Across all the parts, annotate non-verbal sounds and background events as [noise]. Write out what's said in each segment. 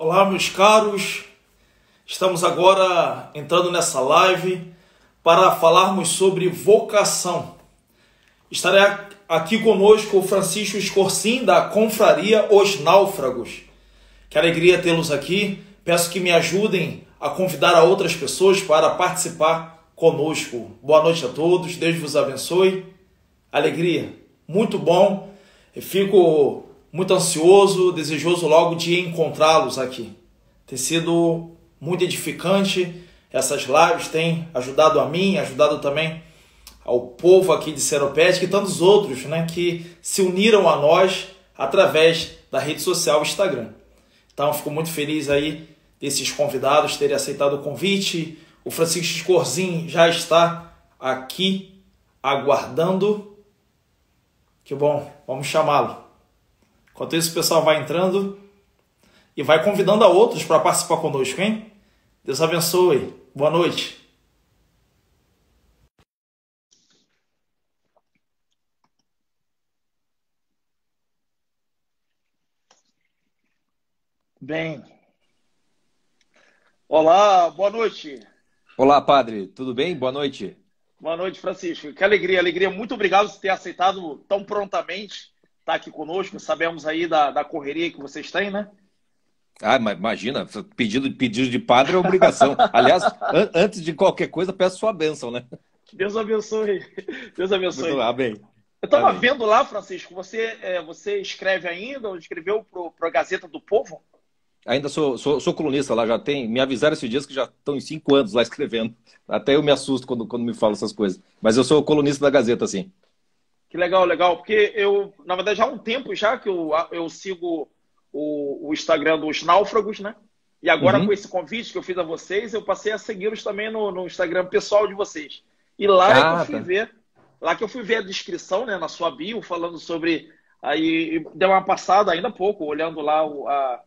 Olá, meus caros. Estamos agora entrando nessa live para falarmos sobre vocação. Estará aqui conosco o Francisco Escorcim, da Confraria Os Náufragos. Que alegria tê-los aqui. Peço que me ajudem a convidar a outras pessoas para participar conosco. Boa noite a todos, Deus vos abençoe. Alegria, muito bom. Fico muito ansioso, desejoso logo de encontrá-los aqui. Tem sido muito edificante. Essas lives têm ajudado a mim, ajudado também ao povo aqui de Seropédica e tantos outros né, que se uniram a nós através da rede social Instagram. Então, fico muito feliz aí desses convidados terem aceitado o convite. O Francisco Escorzin já está aqui aguardando. Que bom, vamos chamá-lo. Enquanto isso, o pessoal vai entrando e vai convidando a outros para participar conosco, hein? Deus abençoe. Boa noite. Bem. Olá, boa noite. Olá, padre. Tudo bem? Boa noite. Boa noite, Francisco. Que alegria, alegria. Muito obrigado por ter aceitado tão prontamente estar aqui conosco. Sabemos aí da, da correria que vocês têm, né? Ah, mas imagina, pedido, pedido de padre é obrigação. [laughs] Aliás, an antes de qualquer coisa, peço sua bênção, né? Deus abençoe. Deus abençoe. Muito, amém. Eu estava vendo lá, Francisco, você, é, você escreve ainda, ou escreveu para a Gazeta do Povo? Ainda sou, sou, sou, colunista lá, já tem. Me avisaram esses dias que já estão em cinco anos lá escrevendo. Até eu me assusto quando, quando me falam essas coisas. Mas eu sou colunista da Gazeta, sim. Que legal, legal. Porque eu, na verdade, já há um tempo já que eu, eu sigo o, o Instagram dos Náufragos, né? E agora, uhum. com esse convite que eu fiz a vocês, eu passei a segui-los também no, no, Instagram pessoal de vocês. E lá ah, eu fui tá. ver, lá que eu fui ver a descrição, né, na sua bio, falando sobre. Aí deu uma passada ainda há pouco, olhando lá o, a,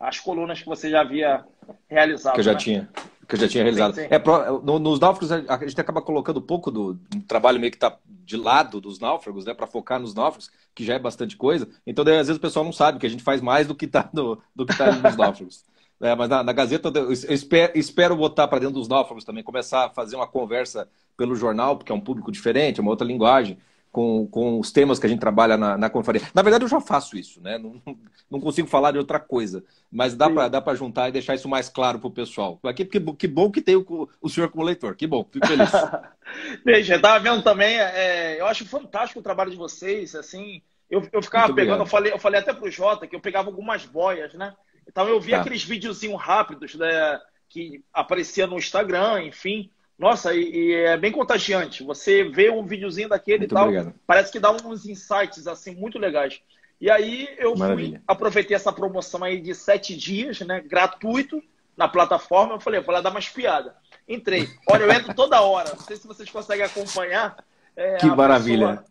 as colunas que você já havia realizado. Que eu já né? tinha. Que eu já tinha realizado. Sim, sim. É, no, nos náufragos, a gente acaba colocando um pouco do, do trabalho meio que está de lado dos náufragos, né? Para focar nos náufragos, que já é bastante coisa. Então, daí, às vezes, o pessoal não sabe que a gente faz mais do que está no, do que tá nos [laughs] náufragos. É, mas na, na, Gazeta, eu espero, espero botar para dentro dos náufragos também, começar a fazer uma conversa pelo jornal, porque é um público diferente, é uma outra linguagem com, com os temas que a gente trabalha na, na conferência. Na verdade, eu já faço isso, né? Não, não consigo falar de outra coisa, mas dá para juntar e deixar isso mais claro para o pessoal. Aqui, que, que bom que tem o, o senhor como leitor, que bom, fico feliz. [laughs] Veja, estava vendo também, é, eu acho fantástico o trabalho de vocês, assim, eu, eu ficava Muito pegando, eu falei, eu falei até para o Jota que eu pegava algumas boias, né? Então eu via tá. aqueles videozinhos rápidos né, que aparecia no Instagram, enfim. Nossa, e, e, é bem contagiante. Você vê um videozinho daquele muito e tal, obrigado. parece que dá uns insights assim muito legais. E aí eu fui, aproveitei essa promoção aí de sete dias, né, gratuito na plataforma. Eu falei, vou lá dar uma espiada. Entrei. Olha, eu entro toda hora. Não sei se vocês conseguem acompanhar. É, que maravilha. Pessoa,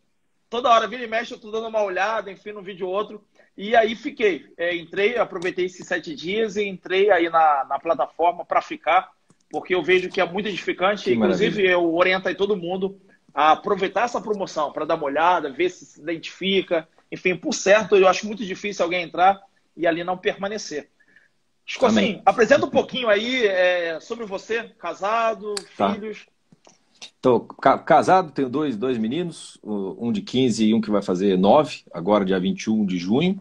toda hora, vira e mexe, eu tô dando uma olhada, enfim, num vídeo ou outro. E aí fiquei. É, entrei, aproveitei esses sete dias e entrei aí na, na plataforma para ficar porque eu vejo que é muito edificante. Que Inclusive, maravilha. eu oriento aí todo mundo a aproveitar essa promoção para dar uma olhada, ver se se identifica. Enfim, por certo, eu acho muito difícil alguém entrar e ali não permanecer. Assim, apresenta um pouquinho aí é, sobre você, casado, tá. filhos. Estou casado, tenho dois, dois meninos, um de 15 e um que vai fazer 9, agora dia 21 de junho.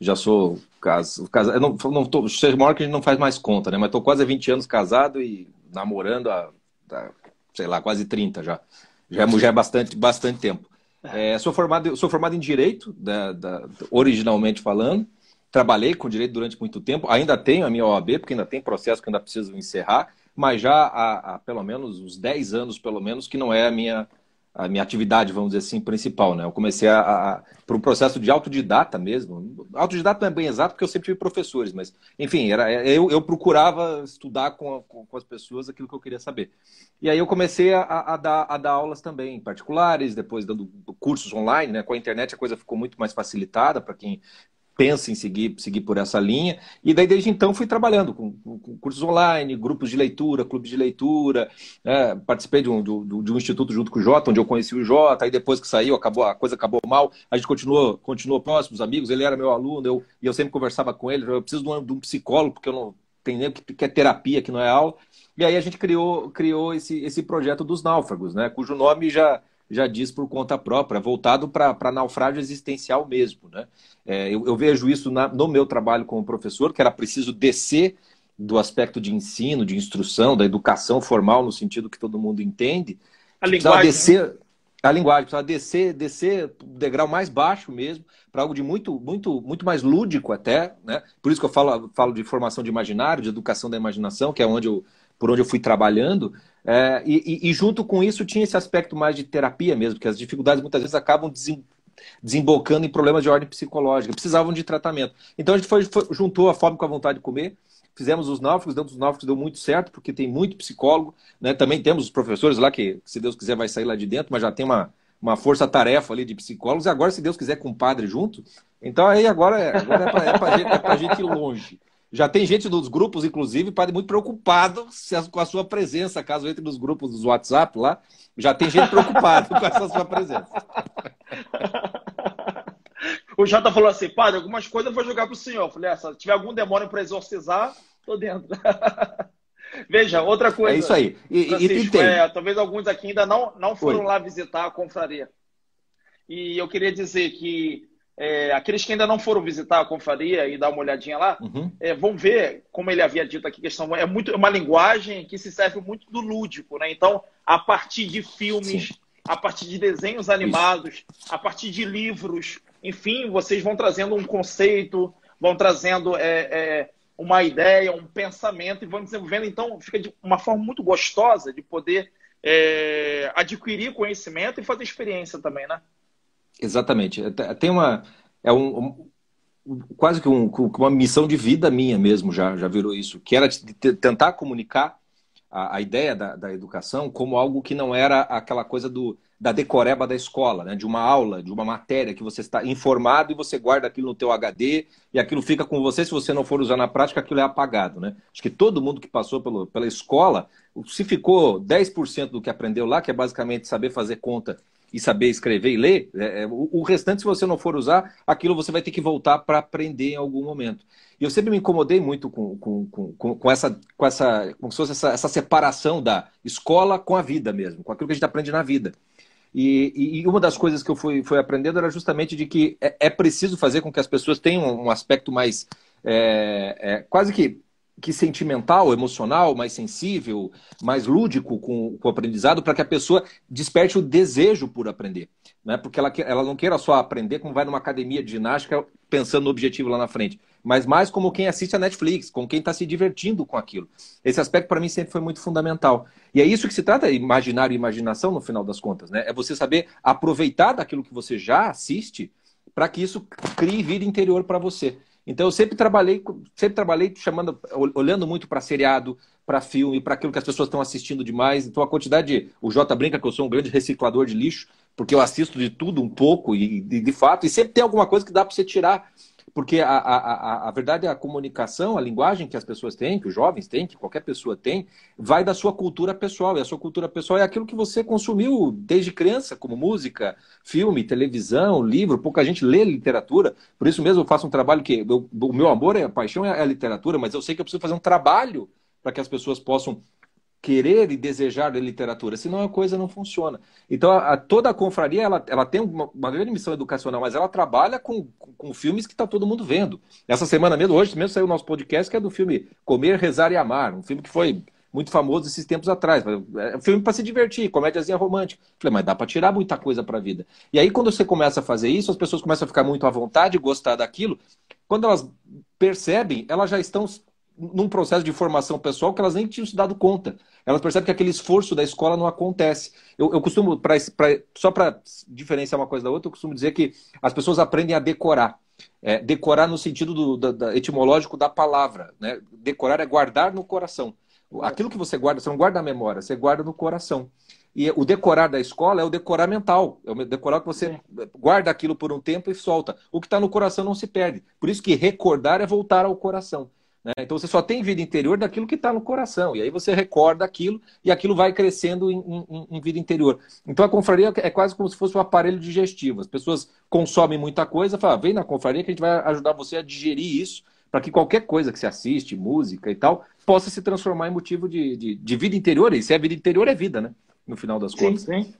Já sou caso, caso, eu não, não tô, seja maior que a gente não faz mais conta, né? Mas estou quase há 20 anos casado e namorando há, há, sei lá, quase 30 já. Já, é, já é bastante, bastante tempo. É, sou, formado, sou formado em Direito, da, da, originalmente falando. Trabalhei com Direito durante muito tempo. Ainda tenho a minha OAB, porque ainda tem processo que ainda preciso encerrar. Mas já há, há pelo menos uns 10 anos, pelo menos, que não é a minha a minha atividade, vamos dizer assim, principal. Né? Eu comecei a, a, por um processo de autodidata mesmo. Autodidata não é bem exato, porque eu sempre tive professores, mas, enfim, era, eu, eu procurava estudar com, com, com, as pessoas aquilo que eu queria saber. E aí eu comecei a, a, dar, a dar aulas também particulares, depois dando cursos online. Né? Com a internet a coisa ficou muito mais facilitada para quem pensa em seguir, seguir por essa linha. E daí, desde então, fui trabalhando com, com cursos online, grupos de leitura, clubes de leitura. É, participei de um, de, de um instituto junto com o Jota, onde eu conheci o Jota. Aí depois que saiu, acabou, a coisa acabou mal. A gente continuou, continuou próximos, amigos. Ele era meu aluno eu, e eu sempre conversava com ele. Eu preciso de um, de um psicólogo, porque eu não tenho nem que, que é terapia, que não é aula. E aí a gente criou, criou esse, esse projeto dos náufragos, né? cujo nome já já diz por conta própria, voltado para naufrágio existencial mesmo. Né? É, eu, eu, vejo isso na, no meu trabalho como professor, que era preciso descer do aspecto de ensino, de instrução, da educação formal, no sentido que todo mundo entende. A linguagem. Descer, né? A linguagem, precisava descer, descer o degrau mais baixo mesmo, para algo de muito, muito, muito mais lúdico até. Né? Por isso que eu falo, falo de formação de imaginário, de educação da imaginação, que é onde eu, por onde eu fui trabalhando, é, e, e, junto com isso tinha esse aspecto mais de terapia mesmo, que as dificuldades muitas vezes acabam desem, desembocando em problemas de ordem psicológica, precisavam de tratamento. Então a gente foi, foi, juntou a fome com a vontade de comer, fizemos os náufragos, dentro dos náufragos deu muito certo, porque tem muito psicólogo, né? também temos os professores lá, que se Deus quiser vai sair lá de dentro, mas já tem uma, uma força-tarefa ali de psicólogos, e agora, se Deus quiser, com o padre junto, então aí agora é, agora é para é é gente ir longe. Já tem gente dos grupos, inclusive, padre, muito preocupado com a sua presença, caso entre nos grupos dos WhatsApp lá. Já tem gente preocupada com essa sua presença. [laughs] O Jota falou assim, padre, algumas coisas eu vou jogar para o senhor. Eu falei, ah, se tiver algum demônio para exorcizar, tô dentro. [laughs] Veja, outra coisa. É isso aí. E, Francisco, e é, talvez alguns aqui ainda não, não foram Oi. lá visitar a confraria. E eu queria dizer que é, aqueles que ainda não foram visitar a confraria e dar uma olhadinha lá, uhum. é, vão ver, como ele havia dito aqui, questão é muito é uma linguagem que se serve muito do lúdico, né? Então, a partir de filmes, Sim. a partir de desenhos animados, Isso. a partir de livros, enfim, vocês vão trazendo um conceito, vão trazendo é, é, uma ideia, um pensamento e vão desenvolvendo. Então, fica de uma forma muito gostosa de poder é, adquirir conhecimento e fazer experiência também, né? Exatamente. Tem uma. É um, um quase que um, uma missão de vida minha mesmo, já, já virou isso, que era tentar comunicar a, a ideia da, da, educação como algo que não era aquela coisa do, da decoreba da escola, né? de uma aula, de uma matéria que você está informado e você guarda aquilo no teu HD e aquilo fica com você, se você não for usar na prática, aquilo é apagado. Né? Acho que todo mundo que passou pelo, pela escola, se ficou 10% do que aprendeu lá, que é basicamente saber fazer conta e saber escrever e ler, é, é, o, o, restante, se você não for usar, aquilo você vai ter que voltar para aprender em algum momento. E eu sempre me incomodei muito com, com, com, com essa, com essa, como se fosse essa, essa separação da escola com a vida mesmo, com aquilo que a gente aprende na vida. E, e, uma das coisas que eu fui, fui aprendendo era justamente de que é, é preciso fazer com que as pessoas tenham um aspecto mais é, é, quase que que sentimental, emocional, mais sensível, mais lúdico com, com o aprendizado, para que a pessoa desperte o desejo por aprender. Né? Porque ela, ela não queira só aprender como vai numa academia de ginástica pensando no objetivo lá na frente, mas mais como quem assiste a Netflix, como quem está se divertindo com aquilo. Esse aspecto para mim sempre foi muito fundamental. E é isso que se trata, imaginário e imaginação, no final das contas. Né? É você saber aproveitar daquilo que você já assiste para que isso crie vida interior para você. Então eu sempre trabalhei, sempre trabalhei chamando, olhando muito para seriado, para filme, para aquilo que as pessoas estão assistindo demais. Então a quantidade de, o Jota brinca que eu sou um grande reciclador de lixo, porque eu assisto de tudo um pouco e de, de fato, e sempre tem alguma coisa que dá para você tirar porque a, a, a, verdade é a comunicação, a linguagem que as pessoas têm, que os jovens têm, que qualquer pessoa tem, vai da sua cultura pessoal. E a sua cultura pessoal é aquilo que você consumiu desde criança, como música, filme, televisão, livro. Pouca gente lê literatura. Por isso mesmo eu faço um trabalho que. Eu, o meu amor, é a paixão é a literatura, mas eu sei que eu preciso fazer um trabalho para que as pessoas possam querer e desejar ler literatura, senão a coisa não funciona. Então, a, a, toda a confraria ela, ela tem uma, uma, grande missão educacional, mas ela trabalha com, com, com filmes que está todo mundo vendo. Essa semana mesmo, hoje mesmo saiu o nosso podcast, que é do filme Comer, Rezar e Amar, um filme que foi muito famoso esses tempos atrás. É um filme para se divertir, comédiazinha romântica. Falei, mas dá para tirar muita coisa para a vida. E aí, quando você começa a fazer isso, as pessoas começam a ficar muito à vontade, gostar daquilo. Quando elas percebem, elas já estão num processo de formação pessoal que elas nem tinham se dado conta. Elas percebem que aquele esforço da escola não acontece. Eu, eu costumo, pra, pra só para diferenciar uma coisa da outra, eu costumo dizer que as pessoas aprendem a decorar. É, decorar no sentido do, da, da, etimológico da palavra. Né? Decorar é guardar no coração. Aquilo que você guarda, você não guarda na memória, você guarda no coração. E o decorar da escola é o decorar mental, é o decorar que você guarda aquilo por um tempo e solta. O que está no coração não se perde. Por isso que recordar é voltar ao coração. Né? Então você só tem vida interior daquilo que está no coração. E aí você recorda aquilo e aquilo vai crescendo em, em, em, vida interior. Então a confraria é quase como se fosse um aparelho digestivo. As pessoas consomem muita coisa, falam, vem na confraria que a gente vai ajudar você a digerir isso para que qualquer coisa que você assiste, música e tal, possa se transformar em motivo de, de, de, vida interior. E se é vida interior, é vida, né? No final das sim, contas. Sim.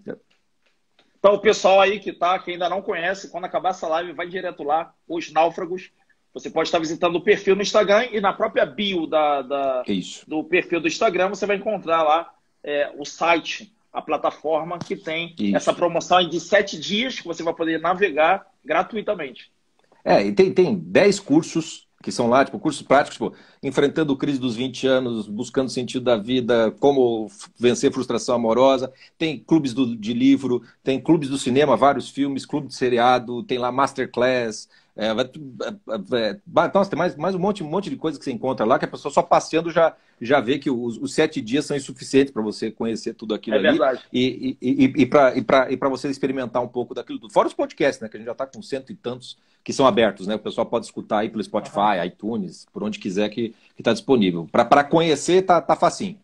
Então, o pessoal aí que tá, que ainda não conhece, quando acabar essa live, vai direto lá, os náufragos. Você pode estar visitando o perfil no Instagram e na própria bio da, da do perfil do Instagram você vai encontrar lá é, o site, a plataforma que tem Isso. essa promoção de sete dias que você vai poder navegar gratuitamente. É, e tem, tem dez cursos que são lá, tipo, cursos práticos, tipo, enfrentando crise dos 20 anos, buscando sentido da vida, como vencer frustração amorosa. Tem clubes do, de livro, tem clubes do cinema, vários filmes, clube de seriado, tem lá masterclass, é, é, é, nossa, tem mais, mais um, monte, um monte de coisa que você encontra lá, que a pessoa só passeando já, já vê que os, os sete dias são insuficientes para você conhecer tudo aquilo é ali. Verdade. E, e, e, e para você experimentar um pouco daquilo tudo. Fora os podcasts, né? Que a gente já está com cento e tantos que são abertos, né? O pessoal pode escutar aí pelo Spotify, uhum. iTunes, por onde quiser que está disponível. Para conhecer, tá, tá facinho.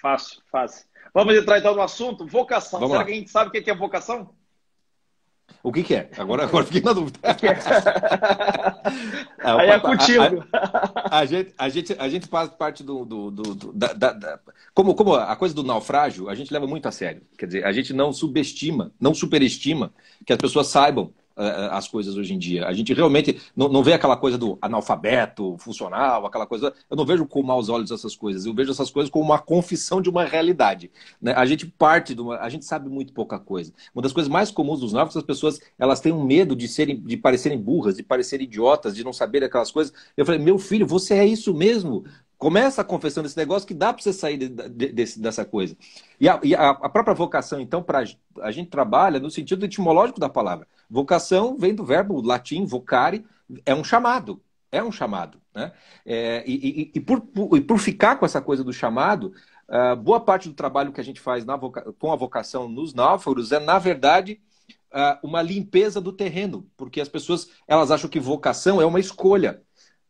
Fácil, fácil. Vamos entrar então no assunto. Vocação. Vamos Será lá. que a gente sabe o que é vocação? O que, que é? Agora, agora fiquei na dúvida. É, [laughs] Aí é contigo. A, a, a, gente, a, gente, a gente faz parte do. do, do, do da, da, da, como, como a coisa do naufrágio, a gente leva muito a sério. Quer dizer, a gente não subestima, não superestima que as pessoas saibam as coisas hoje em dia. A gente realmente não, não vê aquela coisa do analfabeto funcional, aquela coisa. Eu não vejo com maus olhos essas coisas. Eu vejo essas coisas como uma confissão de uma realidade. Né? A gente parte de uma. A gente sabe muito pouca coisa. Uma das coisas mais comuns dos novos, as pessoas elas têm um medo de serem, de parecerem burras, de parecerem idiotas, de não saberem aquelas coisas. Eu falei, meu filho, você é isso mesmo. Começa confessando esse negócio que dá para você sair de, de, de, dessa coisa. E, a, e a, a, própria vocação, então, para a gente trabalha no sentido etimológico da palavra. Vocação vem do verbo latim vocare, é um chamado. É um chamado. Né? É, e, e, e, por, e por ficar com essa coisa do chamado, uh, boa parte do trabalho que a gente faz voca, com a vocação nos náufragos é, na verdade, uh, uma limpeza do terreno, porque as pessoas elas acham que vocação é uma escolha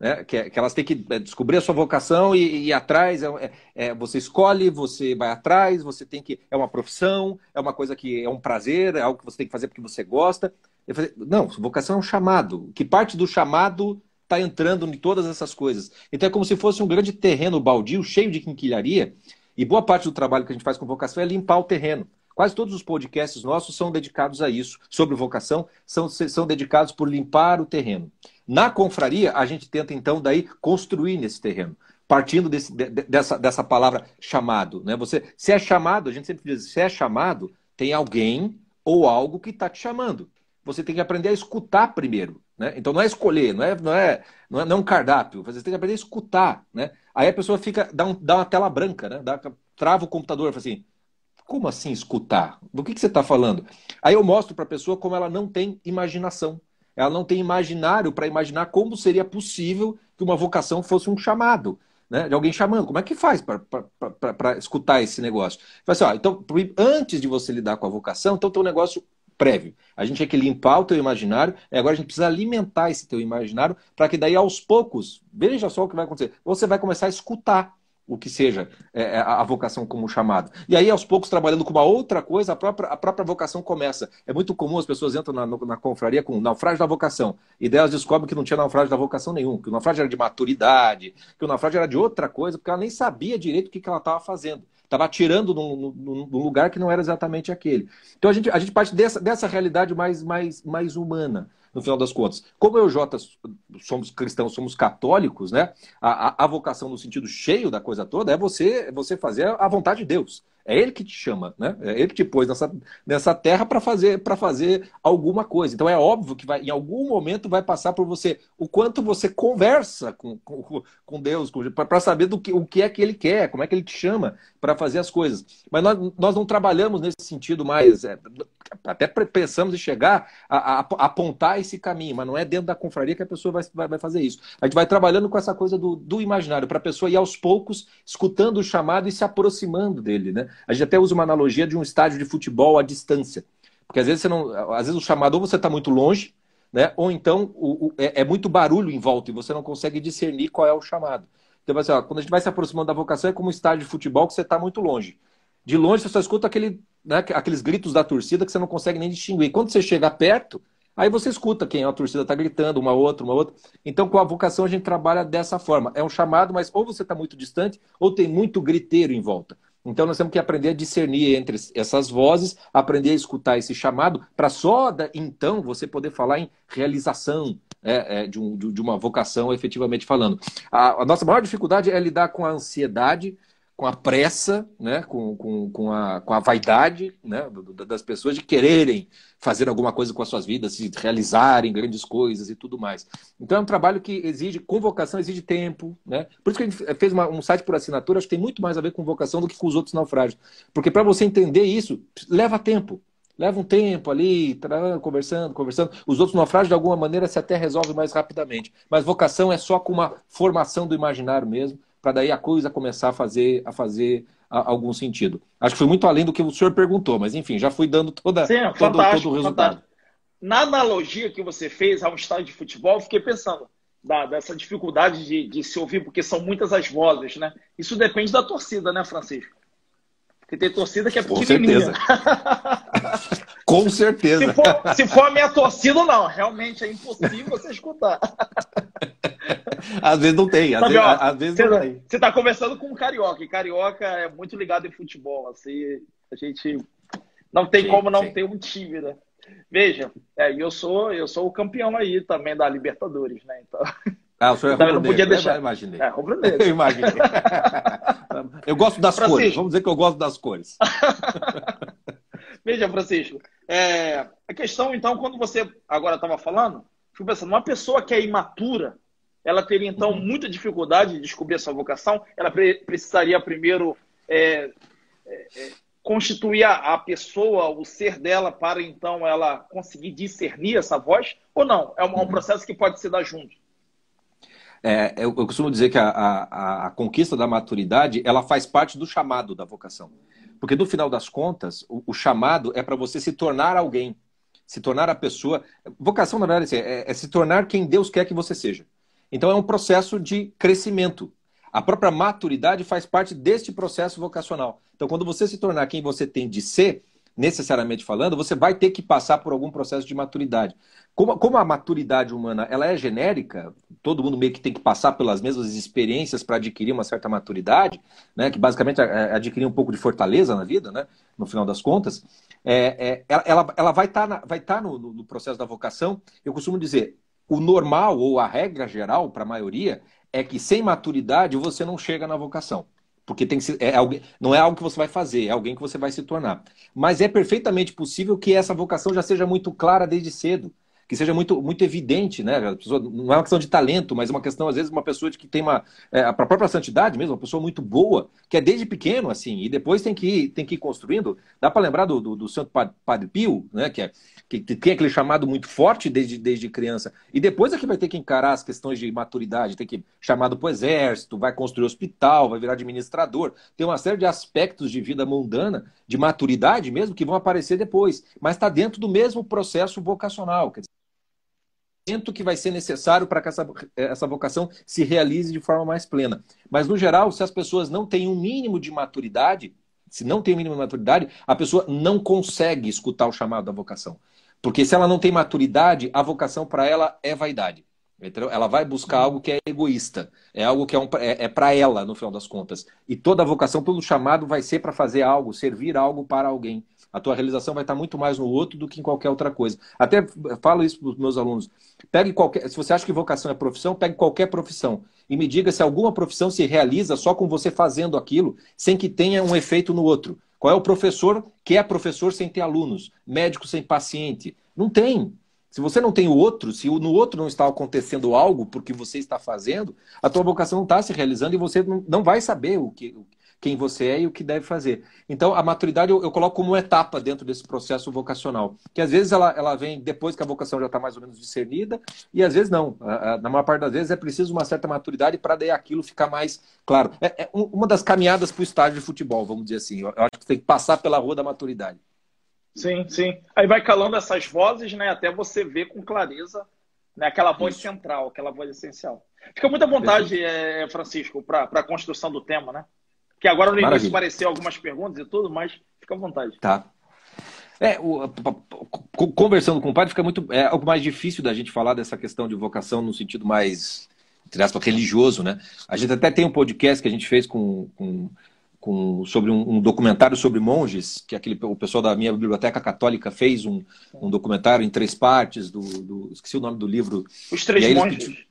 né? que, que, elas têm que é, descobrir a sua vocação e, e ir atrás. É, é, é, você escolhe, você vai atrás, você tem que. É uma profissão, é uma coisa que é um prazer, é algo que você tem que fazer porque você gosta. Falei, não, vocação é um chamado. Que parte do chamado está entrando em todas essas coisas. Então é como se fosse um grande terreno baldio, cheio de quinquilharia. E boa parte do trabalho que a gente faz com vocação é limpar o terreno. Quase todos os podcasts nossos são dedicados a isso, sobre vocação, são, são dedicados por limpar o terreno. Na confraria, a gente tenta, então, daí construir nesse terreno, partindo desse, de, dessa, dessa palavra chamado. Né? Você, se é chamado, a gente sempre diz, se é chamado, tem alguém ou algo que está te chamando. Você tem que aprender a escutar primeiro. Né? Então não é escolher, não é, não é, não é, não é um cardápio, você tem que aprender a escutar. Né? Aí a pessoa fica, dá, um, dá uma tela branca, né? dá, trava o computador, fala assim, como assim escutar? Do que, que você está falando? Aí eu mostro para a pessoa como ela não tem imaginação. Ela não tem imaginário para imaginar como seria possível que uma vocação fosse um chamado. Né, de alguém chamando. Como é que faz para escutar esse negócio? Assim, ó, então, antes de você lidar com a vocação, então tem um negócio prévio. A gente tem que limpar o teu imaginário, e agora a gente precisa alimentar esse teu imaginário para que daí aos poucos, veja só o que vai acontecer. Você vai começar a escutar o que seja é, é a vocação como chamado. E aí, aos poucos, trabalhando com uma outra coisa, a própria, a própria vocação começa. É muito comum as pessoas entram na, na confraria com naufrágio da vocação. E daí elas descobrem que não tinha naufrágio da vocação nenhum, que o naufrágio era de maturidade, que o naufrágio era de outra coisa, porque ela nem sabia direito o que, que ela estava fazendo. Estava atirando num, num, num, lugar que não era exatamente aquele. Então a gente, a gente parte dessa, dessa realidade mais, mais, mais humana no final das contas. Como eu e o Jota somos cristãos, somos católicos, né? A, a, a, vocação no sentido cheio da coisa toda é você, você fazer a vontade de Deus. É ele que te chama, né? É ele que te pôs nessa, nessa terra para fazer para fazer alguma coisa. Então é óbvio que vai, em algum momento vai passar por você o quanto você conversa com, com, com Deus, para saber do que, o que é que ele quer, como é que ele te chama para fazer as coisas. Mas nós, nós não trabalhamos nesse sentido mais. É, até pensamos em chegar a, a, a, apontar esse caminho, mas não é dentro da confraria que a pessoa vai, vai, vai fazer isso. A gente vai trabalhando com essa coisa do, do imaginário, para a pessoa ir aos poucos escutando o chamado e se aproximando dele, né? A gente até usa uma analogia de um estádio de futebol à distância. Porque às vezes você não. Às vezes o chamado ou você está muito longe, né? Ou então o, o, é, é, muito barulho em volta e você não consegue discernir qual é o chamado. Então, assim, ó, quando a gente vai se aproximando da vocação, é como um estádio de futebol que você está muito longe. De longe você só escuta aquele, né, aqueles gritos da torcida que você não consegue nem distinguir. Quando você chega perto, aí você escuta quem a torcida está gritando, uma outra, uma outra. Então, com a vocação, a gente trabalha dessa forma. É um chamado, mas ou você está muito distante, ou tem muito griteiro em volta. Então nós temos que aprender a discernir entre essas vozes, aprender a escutar esse chamado, para só então você poder falar em realização é, é, de, um, de, uma vocação, efetivamente falando. A, a, nossa maior dificuldade é lidar com a ansiedade, com a pressa, né, com, com, com, a, com a vaidade né, das pessoas de quererem fazer alguma coisa com as suas vidas, se realizarem grandes coisas e tudo mais. Então é um trabalho que exige, convocação exige tempo. Né? Por isso que a gente fez uma, um site por assinatura, acho que tem muito mais a ver com vocação do que com os outros naufrágios. Porque para você entender isso, leva tempo. Leva um tempo ali, conversando, conversando. Os outros naufrágios, de alguma maneira, se até resolve mais rapidamente. Mas vocação é só com uma formação do imaginário mesmo para daí a coisa começar a fazer, a fazer a, algum sentido. Acho que foi muito além do que o senhor perguntou, mas enfim, já fui dando toda, Sim, todo, todo o resultado. Fantástico. Na analogia que você fez a um estádio de futebol, fiquei pensando da, dessa dificuldade de, de se ouvir, porque são muitas as vozes, né? Isso depende da torcida, né, Francisco? Porque tem torcida que é pequenininha. Com certeza. [laughs] Com certeza. Se for, se for a minha torcida, não. Realmente é impossível você escutar. [laughs] às vezes não tem, às Sabe, vezes, ó, às vezes você, não tem. Você está conversando com um carioca, e carioca é muito ligado em futebol. Assim, a gente não tem sim, como não sim. ter um time, né? Veja, é, eu sou eu sou o campeão aí também da Libertadores, né? Então. Ah, o senhor é então, não podia deixar. [laughs] Eu imaginei. É, eu imaginei. eu gosto das Francisco. cores. Vamos dizer que eu gosto das cores. [laughs] Veja, Francisco, é, a questão, então, quando você agora estava falando, fui pensando, uma pessoa que é imatura, ela teria, então, uhum. muita dificuldade de descobrir a sua vocação, ela pre precisaria primeiro é, é, é, constituir a, a, pessoa, o ser dela, para, então, ela conseguir discernir essa voz, ou não? É um, um uhum. processo que pode se dar junto. É, eu, eu, costumo dizer que a, a, a, conquista da maturidade ela faz parte do chamado da vocação. Porque no final das contas, o, o chamado é para você se tornar alguém, se tornar a pessoa. Vocação, na verdade, é, é se tornar quem Deus quer que você seja. Então é um processo de crescimento. A própria maturidade faz parte deste processo vocacional. Então, quando você se tornar quem você tem de ser, necessariamente falando, você vai ter que passar por algum processo de maturidade. Como, como, a maturidade humana ela é genérica, todo mundo meio que tem que passar pelas mesmas experiências para adquirir uma certa maturidade, né, que basicamente é, é adquirir um pouco de fortaleza na vida, né, no final das contas, é, é, ela, ela vai estar tá tá no, no processo da vocação. Eu costumo dizer, o normal ou a regra geral para a maioria é que sem maturidade você não chega na vocação. Porque tem que ser, é alguém, não é algo que você vai fazer, é alguém que você vai se tornar. Mas é perfeitamente possível que essa vocação já seja muito clara desde cedo que seja muito, muito evidente, né? A pessoa, não é uma questão de talento, mas é uma questão, às vezes, uma pessoa de que tem uma. É, a própria santidade mesmo, uma pessoa muito boa, que é desde pequeno, assim, e depois tem que ir, tem que ir construindo. Dá para lembrar do, do, do, Santo Padre Pio, né? Que, é, que, tem aquele chamado muito forte desde, desde criança. E depois é que vai ter que encarar as questões de maturidade, tem que chamado para o exército, vai construir hospital, vai virar administrador. Tem uma série de aspectos de vida mundana, de maturidade mesmo, que vão aparecer depois. Mas está dentro do mesmo processo vocacional. Quer dizer, que vai ser necessário para que essa, essa vocação se realize de forma mais plena. Mas, no geral, se as pessoas não têm um mínimo de maturidade, se não tem um mínimo de maturidade, a pessoa não consegue escutar o chamado da vocação. Porque se ela não tem maturidade, a vocação para ela é vaidade. Entendeu? Ela vai buscar algo que é egoísta, é algo que é, um, é, é para ela, no final das contas. E toda a vocação, todo chamado vai ser para fazer algo, servir algo para alguém. A tua realização vai estar muito mais no outro do que em qualquer outra coisa. Até falo isso para os meus alunos. Pegue qualquer, se você acha que vocação é profissão, pegue qualquer profissão e me diga se alguma profissão se realiza só com você fazendo aquilo, sem que tenha um efeito no outro. Qual é o professor que é professor sem ter alunos? Médico sem paciente? Não tem. Se você não tem o outro, se no outro não está acontecendo algo porque você está fazendo, a tua vocação não está se realizando e você não vai saber o que, quem você é e o que deve fazer. Então, a maturidade eu, eu coloco como uma etapa dentro desse processo vocacional, que às vezes ela, ela vem depois que a vocação já está mais ou menos discernida, e às vezes não. Na maior parte das vezes é preciso uma certa maturidade para daí aquilo ficar mais claro. É, é uma das caminhadas para o estádio de futebol, vamos dizer assim. Eu acho que tem que passar pela rua da maturidade. Sim, sim. Aí vai calando essas vozes, né, até você ver com clareza né, aquela voz Isso. central, aquela voz essencial. Fica muita vontade, é, Francisco, para a construção do tema, né? Que agora no início apareceu algumas perguntas e tudo, mas fica à vontade. Tá. É, o, conversando com o padre fica muito. É algo mais difícil da gente falar dessa questão de vocação no sentido mais, entre aspas, religioso, né? A gente até tem um podcast que a gente fez com, com, com sobre um, um, documentário sobre monges, que aquele, o pessoal da minha biblioteca católica fez um, um documentário em três partes, do, do esqueci o nome do livro. Os Três Monges.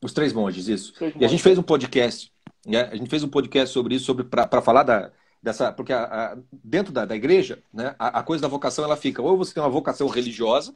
Os Três Monges, isso. Três e a gente fez um podcast né? A gente fez um podcast sobre isso, sobre para falar da, dessa. Porque a, a, dentro da, da igreja, né, a, a, coisa da vocação ela fica, ou você tem uma vocação religiosa,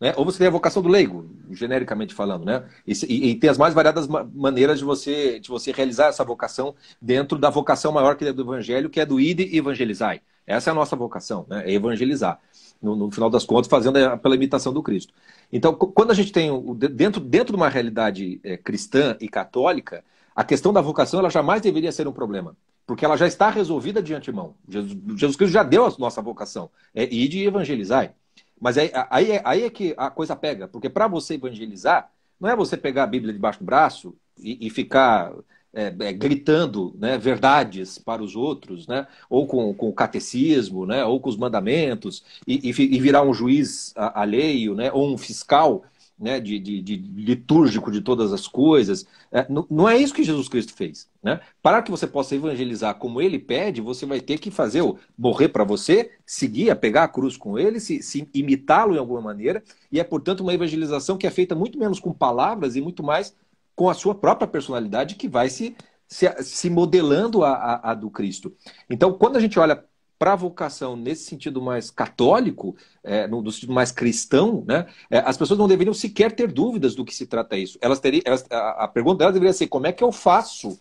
né, ou você tem a vocação do leigo, genericamente falando, né? E, e, e tem as mais variadas maneiras de você, de você realizar essa vocação dentro da vocação maior que é do Evangelho, que é do ide e evangelizai. Essa é a nossa vocação, né? É evangelizar. No, no, final das contas, fazendo pela imitação do Cristo. Então, quando a gente tem dentro, dentro de uma realidade é, cristã e católica, a questão da vocação ela jamais deveria ser um problema, porque ela já está resolvida de antemão. Jesus, Cristo já deu a nossa vocação, é ir e evangelizar. Mas aí, aí, aí é que a coisa pega, porque para você evangelizar, não é você pegar a Bíblia debaixo do braço e, e ficar é, é, gritando né, verdades para os outros, né, ou com, com o catecismo, né, ou com os mandamentos, e, e, e virar um juiz alheio, né, ou um fiscal né, de, de, de, litúrgico de todas as coisas. É, não, não, é isso que Jesus Cristo fez. Né? Para que você possa evangelizar como ele pede, você vai ter que fazer o morrer para você, seguir, pegar a cruz com ele, se, se imitá-lo em alguma maneira. E é, portanto, uma evangelização que é feita muito menos com palavras e muito mais com a sua própria personalidade, que vai se, se, se modelando a, a, a do Cristo. Então, quando a gente olha para a vocação nesse sentido mais católico, é, no, no, sentido mais cristão, né, é, as pessoas não deveriam sequer ter dúvidas do que se trata isso. Elas teriam, elas, a, a, pergunta delas deveria ser: como é que eu faço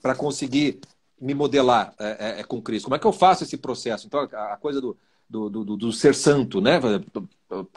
para conseguir me modelar é, é, é, com Cristo? Como é que eu faço esse processo? Então, a, a coisa do, do, do, do, ser santo, né?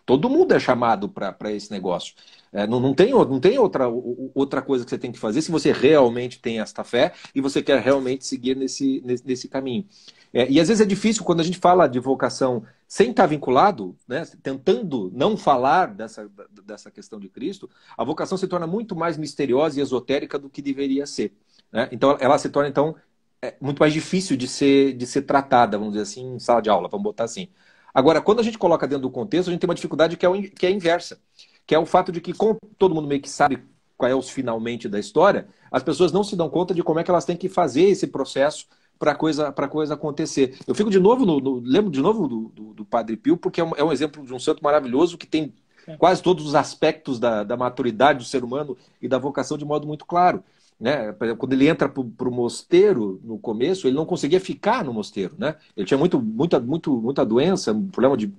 Todo mundo é chamado para esse negócio. É, não, não, tem, não tem outra, outra coisa que você tem que fazer se você realmente tem esta fé e você quer realmente seguir nesse, nesse, nesse caminho. É, e às vezes é difícil quando a gente fala de vocação sem estar vinculado, né, tentando não falar dessa, dessa questão de Cristo, a vocação se torna muito mais misteriosa e esotérica do que deveria ser. Né? Então ela se torna então é muito mais difícil de ser, de ser tratada, vamos dizer assim, em sala de aula, vamos botar assim. Agora, quando a gente coloca dentro do contexto, a gente tem uma dificuldade que é, o, que é inversa, que é o fato de que, como todo mundo meio que sabe qual é os finalmente da história, as pessoas não se dão conta de como é que elas têm que fazer esse processo para a coisa, coisa acontecer. Eu fico de novo, no, no lembro de novo do, do, do, Padre Pio, porque é um, é um, exemplo de um santo maravilhoso que tem é. quase todos os aspectos da, da maturidade do ser humano e da vocação de modo muito claro. Né? Quando ele entra para o mosteiro no começo, ele não conseguia ficar no mosteiro. Né? Ele tinha muito, muita, muito, muita doença, um problema de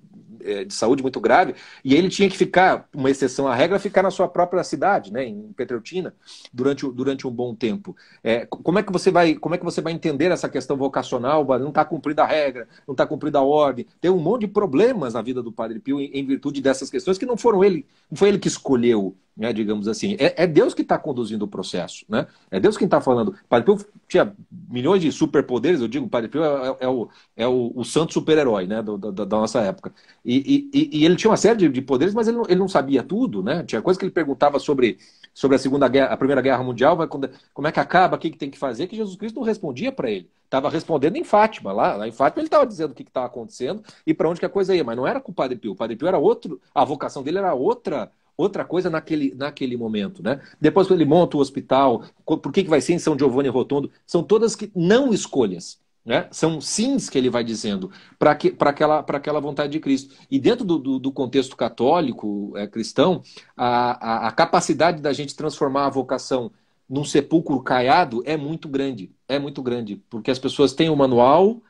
é, de saúde muito grave, e ele tinha que ficar, uma exceção à regra, ficar na sua própria cidade, né, em Petreutina, durante, durante um bom tempo. É, como, é que você vai, como é que você vai entender essa questão vocacional? Não está cumprida a regra, não está cumprida a ordem. Tem um monte de problemas na vida do Padre Pio em, em virtude dessas questões que não foram ele, não foi ele que escolheu né, digamos assim. É, é Deus que está conduzindo o processo, né? É Deus quem está falando. Padre Pio tinha milhões de superpoderes, eu digo, Padre Pio é, é, é o, é o, o santo super-herói né, do, da, da, nossa época. E, e, e, ele tinha uma série de, de poderes, mas ele não, ele não, sabia tudo, né? Tinha coisa que ele perguntava sobre, sobre a Segunda Guerra, a Primeira Guerra Mundial, vai, quando, como é que acaba, o que, que tem que fazer, que Jesus Cristo não respondia para ele. Estava respondendo em Fátima, lá, lá em Fátima ele estava dizendo o que estava acontecendo e para onde que a coisa ia, mas não era com o Padre Pio. O Padre Pio era outro, a vocação dele era outra outra coisa naquele, naquele momento. Né? Depois ele monta o hospital, por que, que vai ser em São Giovanni Rotondo? São todas que não escolhas. Né? São sims que ele vai dizendo para aquela, aquela vontade de Cristo. E dentro do, do, do contexto católico, é, cristão, a, a, a, capacidade da gente transformar a vocação num sepulcro caiado é muito grande. É muito grande. Porque as pessoas têm o manual,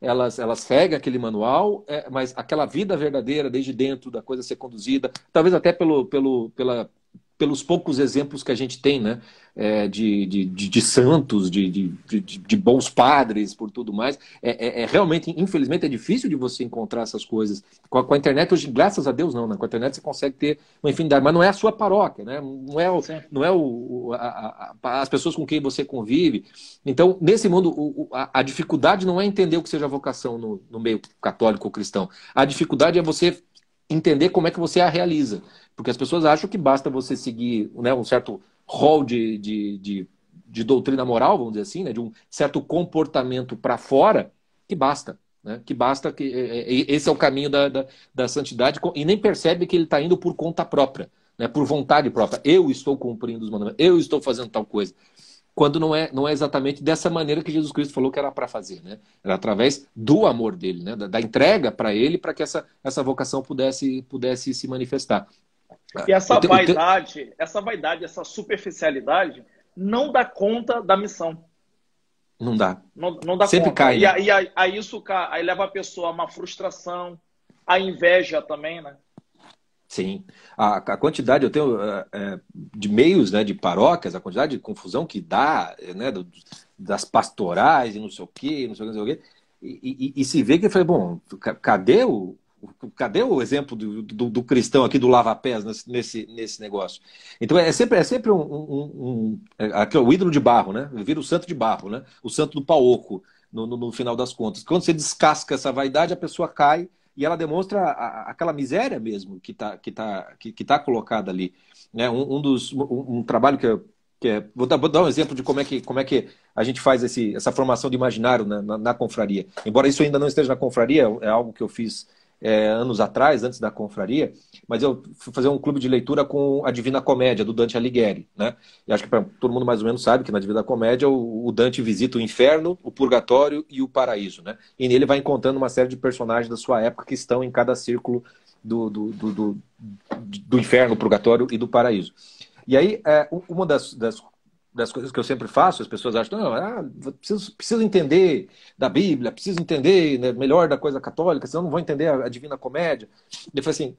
elas, elas seguem aquele manual, é, mas aquela vida verdadeira, desde dentro da coisa ser conduzida, talvez até pelo, pelo, pela, pelos poucos exemplos que a gente tem, né? É, de, de, de, de, santos, de, de, de, bons padres, por tudo mais. É, é, é, realmente, infelizmente, é difícil de você encontrar essas coisas. Com a, com a, internet, hoje, graças a Deus, não, né? Com a internet você consegue ter uma infinidade, mas não é a sua paróquia, né? Não é, o, não é o, a, a, as pessoas com quem você convive. Então, nesse mundo, o, a, dificuldade não é entender o que seja vocação no, no meio católico ou cristão. A dificuldade é você entender como é que você a realiza. Porque as pessoas acham que basta você seguir né, um certo rol de, de, de, de, doutrina moral, vamos dizer assim, né, de um certo comportamento para fora, que basta. Né, que basta que é, é, esse é o caminho da, da, da santidade e nem percebe que ele está indo por conta própria, né, por vontade própria. Eu estou cumprindo os mandamentos, eu estou fazendo tal coisa quando não é, não é exatamente dessa maneira que Jesus Cristo falou que era para fazer, né? Era através do amor dele, né? da, da entrega para ele, para que essa, essa vocação pudesse, pudesse se manifestar. E essa te, vaidade, te... essa vaidade, essa superficialidade não dá conta da missão. Não dá. Não, não dá Sempre conta. cai. Né? E, aí, aí isso aí leva a pessoa a uma frustração, a inveja também, né? Sim. A, a quantidade, eu tenho é, de meios né, de paróquias, a quantidade de confusão que dá, né, do, das pastorais e não sei o quê, não sei o não sei o quê. E, e, e se vê que eu falei, bom, cadê o, Cadê o exemplo do, do, do cristão aqui do lava-pés nesse, nesse negócio? Então é sempre, é sempre um, um, um é, o ídolo de barro, né? Vira o santo de barro, né? O santo do pau oco, no, no, no, final das contas. Quando você descasca essa vaidade, a pessoa cai e ela demonstra a, aquela miséria mesmo que está que tá, que, que tá colocada ali. Né? Um, um dos, um, um trabalho que eu que é, vou, dar, vou dar um exemplo de como é que, como é que a gente faz esse, essa formação de imaginário na, na, na confraria. Embora isso ainda não esteja na confraria, é algo que eu fiz é, anos atrás, antes da confraria, mas eu fui fazer um clube de leitura com a Divina Comédia, do Dante Alighieri. Né? E acho que pra, todo mundo mais ou menos sabe que na Divina Comédia o, o, Dante visita o inferno, o purgatório e o paraíso. Né? E nele vai encontrando uma série de personagens da sua época que estão em cada círculo do, do, do, do, do inferno, purgatório e do paraíso. E aí, é, uma das, das das coisas que eu sempre faço, as pessoas acham, não, ah, preciso, preciso entender da Bíblia, preciso entender né, melhor da coisa católica, senão não vou entender a, a Divina Comédia. Ele falou assim,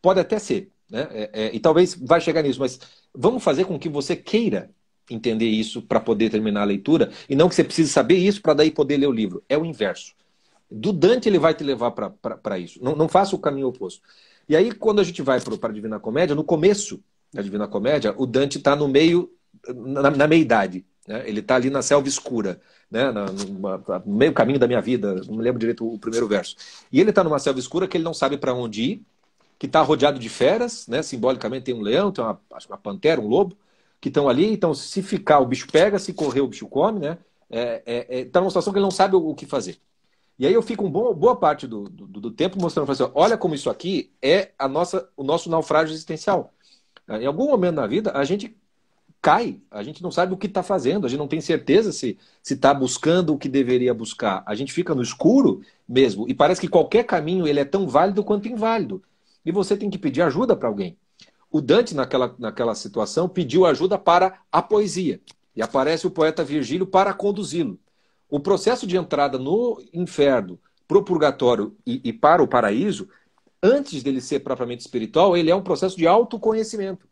pode até ser, né? É, é, e talvez vai chegar nisso, mas vamos fazer com que você queira entender isso para poder terminar a leitura, e não que você precise saber isso para daí poder ler o livro. É o inverso. Do Dante ele vai te levar para isso. Não, não faça o caminho oposto. E aí, quando a gente vai para a Divina Comédia, no começo da Divina Comédia, o Dante está no meio na, na meia-idade. Né? Ele está ali na selva escura, né? Na, no meio caminho da minha vida, não me lembro direito o primeiro verso. E ele está numa selva escura que ele não sabe para onde ir, que está rodeado de feras, né? simbolicamente tem um leão, tem uma, uma pantera, um lobo, que estão ali. Então, se ficar, o bicho pega, se correr, o bicho come. Né? É, é, é, tá numa situação que ele não sabe o, o que fazer. E aí eu fico um bom, boa parte do, do, do tempo mostrando, assim, olha como isso aqui é a nossa, o nosso naufrágio existencial. Em algum momento na vida, a gente cai. A gente não sabe o que está fazendo, a gente não tem certeza se está buscando o que deveria buscar. A gente fica no escuro mesmo e parece que qualquer caminho ele é tão válido quanto inválido. E você tem que pedir ajuda para alguém. O Dante, naquela, naquela situação, pediu ajuda para a poesia. E aparece o poeta Virgílio para conduzi-lo. O processo de entrada no inferno, para o purgatório e, e para o paraíso, antes dele ser propriamente espiritual, ele é um processo de autoconhecimento.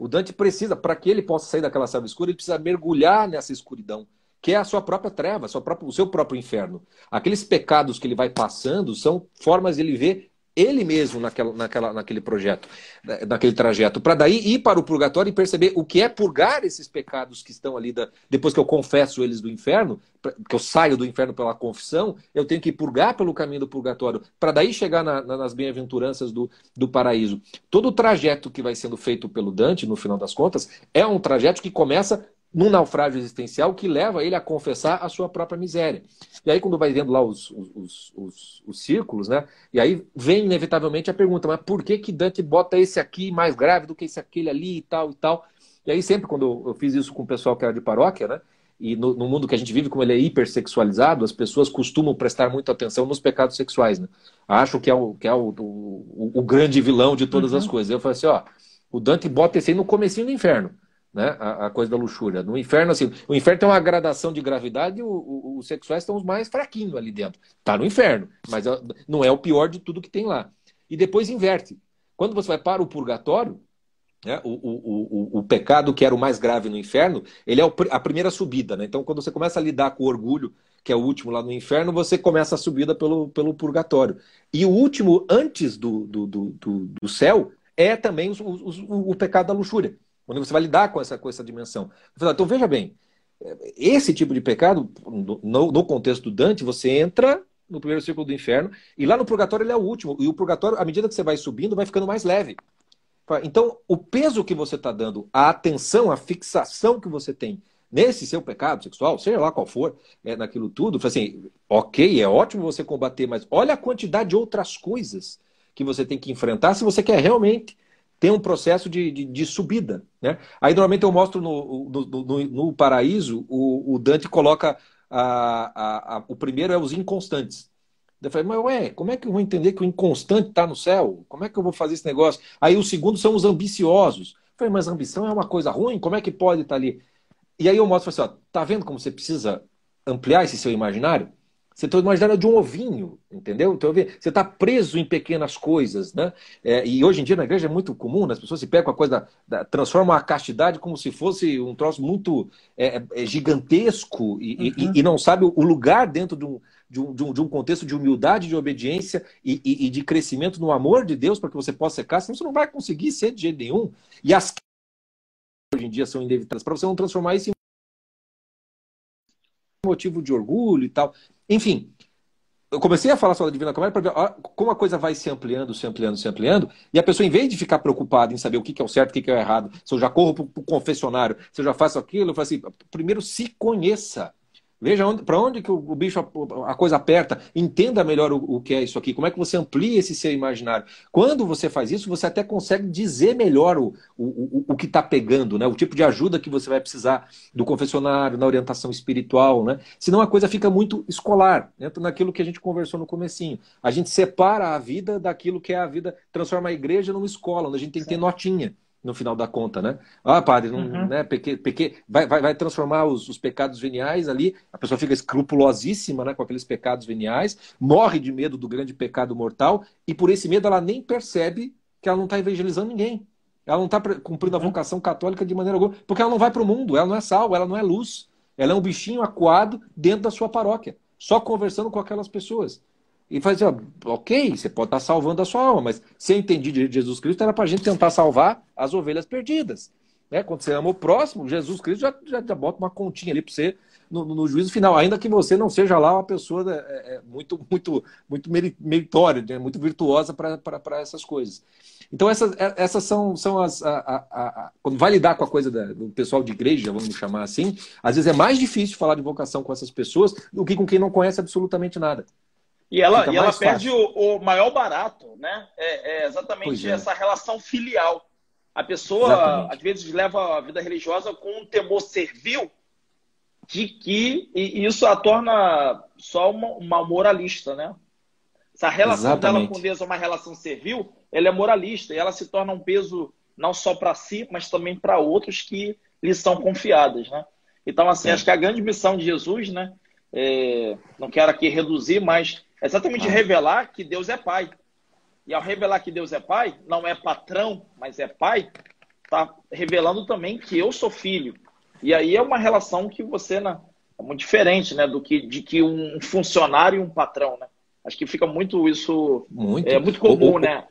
O Dante precisa, para que ele possa sair daquela selva escura, ele precisa mergulhar nessa escuridão, que é a sua própria treva, sua própria, o seu próprio inferno. Aqueles pecados que ele vai passando são formas de ele ver ele mesmo naquela, naquela, naquele projeto, né, naquele trajeto, para daí ir para o purgatório e perceber o que é purgar esses pecados que estão ali, da, depois que eu confesso eles do inferno, que eu saio do inferno pela confissão, eu tenho que purgar pelo caminho do purgatório, para daí chegar na, na, nas bem-aventuranças do, do paraíso. Todo o trajeto que vai sendo feito pelo Dante, no final das contas, é um trajeto que começa num naufrágio existencial que leva ele a confessar a sua própria miséria. E aí, quando vai vendo lá os, os, os, os, círculos, né? E aí vem inevitavelmente a pergunta: mas por que, que Dante bota esse aqui mais grave do que esse aquele ali e tal e tal? E aí, sempre quando eu fiz isso com o pessoal que era de paróquia, né? E no, no mundo que a gente vive, como ele é hipersexualizado, as pessoas costumam prestar muita atenção nos pecados sexuais, né? Acham que é o, que é o, o, o grande vilão de todas uhum. as coisas. Eu falei assim: ó, o Dante bota esse aí no comecinho do inferno né? A, a, coisa da luxúria. No inferno, assim, o inferno tem uma gradação de gravidade os sexuais estão os mais fraquinhos ali dentro. Tá no inferno, mas não é o pior de tudo que tem lá. E depois inverte. Quando você vai para o purgatório, Né? O, o, o, o, pecado que era o mais grave no inferno, ele é a primeira subida. Né? Então, quando você começa a lidar com o orgulho, que é o último lá no inferno, você começa a subida pelo, pelo purgatório. E o último, antes do, do, do, do céu, é também o, pecado da luxúria, onde você vai lidar com essa, com essa dimensão. Então, veja bem, esse tipo de pecado, no, no contexto do Dante, você entra no primeiro círculo do inferno, e lá no purgatório ele é o último. E o purgatório, à medida que você vai subindo, vai ficando mais leve. Então, o peso que você está dando, a atenção, a fixação que você tem nesse seu pecado sexual, seja lá qual for, é, naquilo tudo, assim, ok, é ótimo você combater, mas olha a quantidade de outras coisas que você tem que enfrentar se você quer realmente ter um processo de, de, de subida. Né? Aí, normalmente, eu mostro no, no, no, no paraíso, o, o, Dante coloca a, a, a, o primeiro é os inconstantes. Eu falei, mas ué, como é que eu vou entender que o inconstante está no céu? Como é que eu vou fazer esse negócio? Aí o segundo são os ambiciosos. Eu falei, mas ambição é uma coisa ruim? Como é que pode estar tá ali? E aí eu mostro assim, ó, tá vendo como você precisa ampliar esse seu imaginário? Você está imaginando de um ovinho, entendeu? Então, você está preso em pequenas coisas, né? É, e hoje em dia na igreja é muito comum, né? as pessoas se pegam com a coisa, da, da, transformam a castidade como se fosse um troço muito é, é, gigantesco e, uhum. e, e, não sabe o lugar dentro de um, de um, de um, de um contexto de humildade, de obediência e, e, de crescimento no amor de Deus para que você possa ser casado, senão você não vai conseguir ser de jeito nenhum. E as hoje em dia são inevitadas para você não transformar isso em motivo de orgulho e tal. Enfim, eu comecei a falar sobre a Divina Comédia para ver como a coisa vai se ampliando, se ampliando, se ampliando, e a pessoa, em vez de ficar preocupada em saber o que é o certo, o que é o errado, se eu já corro para o confessionário, se eu já faço aquilo, eu falo assim, primeiro se conheça. Veja para onde que o, bicho, a, a, coisa aperta. Entenda melhor o, o, que é isso aqui. Como é que você amplia esse seu imaginário. Quando você faz isso, você até consegue dizer melhor o, o, o que está pegando, né? o tipo de ajuda que você vai precisar do confessionário, na orientação espiritual. Né? Senão a coisa fica muito escolar. Entra naquilo que a gente conversou no comecinho. A gente separa a vida daquilo que é a vida, transforma a igreja numa escola, onde a gente tem que ter notinha no final da conta, né? Ah, padre, não, uhum. né, peque, peque, vai, vai, vai transformar os, os, pecados veniais ali, a pessoa fica escrupulosíssima né, com aqueles pecados veniais, morre de medo do grande pecado mortal, e por esse medo ela nem percebe que ela não está evangelizando ninguém. Ela não está cumprindo a uhum. vocação católica de maneira alguma, porque ela não vai para o mundo, ela não é sal, ela não é luz. Ela é um bichinho acuado dentro da sua paróquia, só conversando com aquelas pessoas. E faz assim, ok, você pode estar salvando a sua alma, mas se eu entendi de Jesus Cristo, era para a gente tentar salvar as ovelhas perdidas. Né? Quando você ama o próximo, Jesus Cristo já, já, já bota uma continha ali para você no, no, juízo final, ainda que você não seja lá uma pessoa é, é, muito, muito, muito meritória, né? muito virtuosa para essas coisas. Então, essas, é, essas são, são as. A, a, a, quando vai lidar com a coisa da, do pessoal de igreja, vamos chamar assim, às vezes é mais difícil falar de vocação com essas pessoas do que com quem não conhece absolutamente nada. E ela, e ela perde o, o, maior barato, né? É, é exatamente é. essa relação filial. A pessoa, exatamente. às vezes, leva a vida religiosa com um temor servil de que e isso a torna só uma, uma moralista, né? Essa relação exatamente. dela com Deus é uma relação servil, ela é moralista e ela se torna um peso não só para si, mas também para outros que lhe são confiados, né? Então, assim, é. acho que a grande missão de Jesus, né? É, não quero aqui reduzir, mas é exatamente ah. revelar que Deus é Pai. E ao revelar que Deus é Pai, não é patrão, mas é Pai, está revelando também que eu sou filho. E aí é uma relação que você né, é muito diferente, né, do que de que um funcionário e um patrão, né? Acho que fica muito isso muito. é muito comum, ou, né?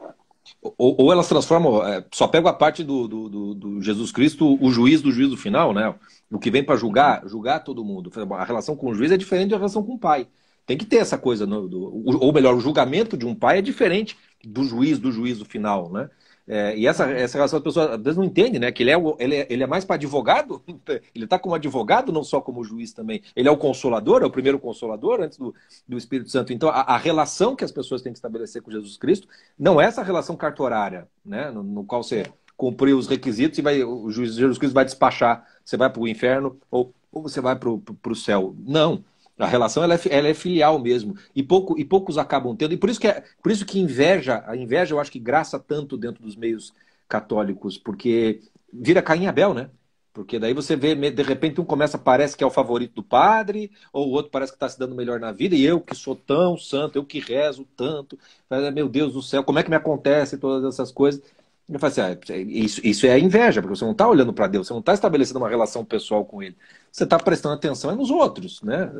Ou, ou, elas transformam, é, só pego a parte do, do, do, do, Jesus Cristo, o juiz do juízo final, né? O que vem para julgar, julgar todo mundo. A relação com o juiz é diferente da relação com o pai. Tem que ter essa coisa, no, do, ou melhor, o julgamento de um pai é diferente do juiz, do juízo final, né? É, e essa, essa relação, as pessoas às vezes não entendem, né? Que ele é, ele é, ele é mais para advogado, [laughs] ele está como advogado, não só como juiz também. Ele é o consolador, é o primeiro consolador antes do, do Espírito Santo. Então, a, a relação que as pessoas têm que estabelecer com Jesus Cristo não é essa relação cartorária, né? No, no qual você cumpriu os requisitos e vai, o juiz, Jesus Cristo vai despachar, você vai para o inferno ou, ou você vai para o céu. Não. A relação ela é, ela é, filial mesmo. E, pouco, e poucos acabam tendo. E por isso que, é, por isso que inveja, a inveja eu acho que graça tanto dentro dos meios católicos, porque vira Caim Abel, né? Porque daí você vê, de repente, um começa, parece que é o favorito do padre, ou o outro parece que está se dando melhor na vida, e eu que sou tão santo, eu que rezo tanto, meu Deus do céu, como é que me acontece todas essas coisas? Ele fala assim, ah, isso, isso é inveja, porque você não está olhando para Deus, você não está estabelecendo uma relação pessoal com Ele. Você está prestando atenção nos outros, né?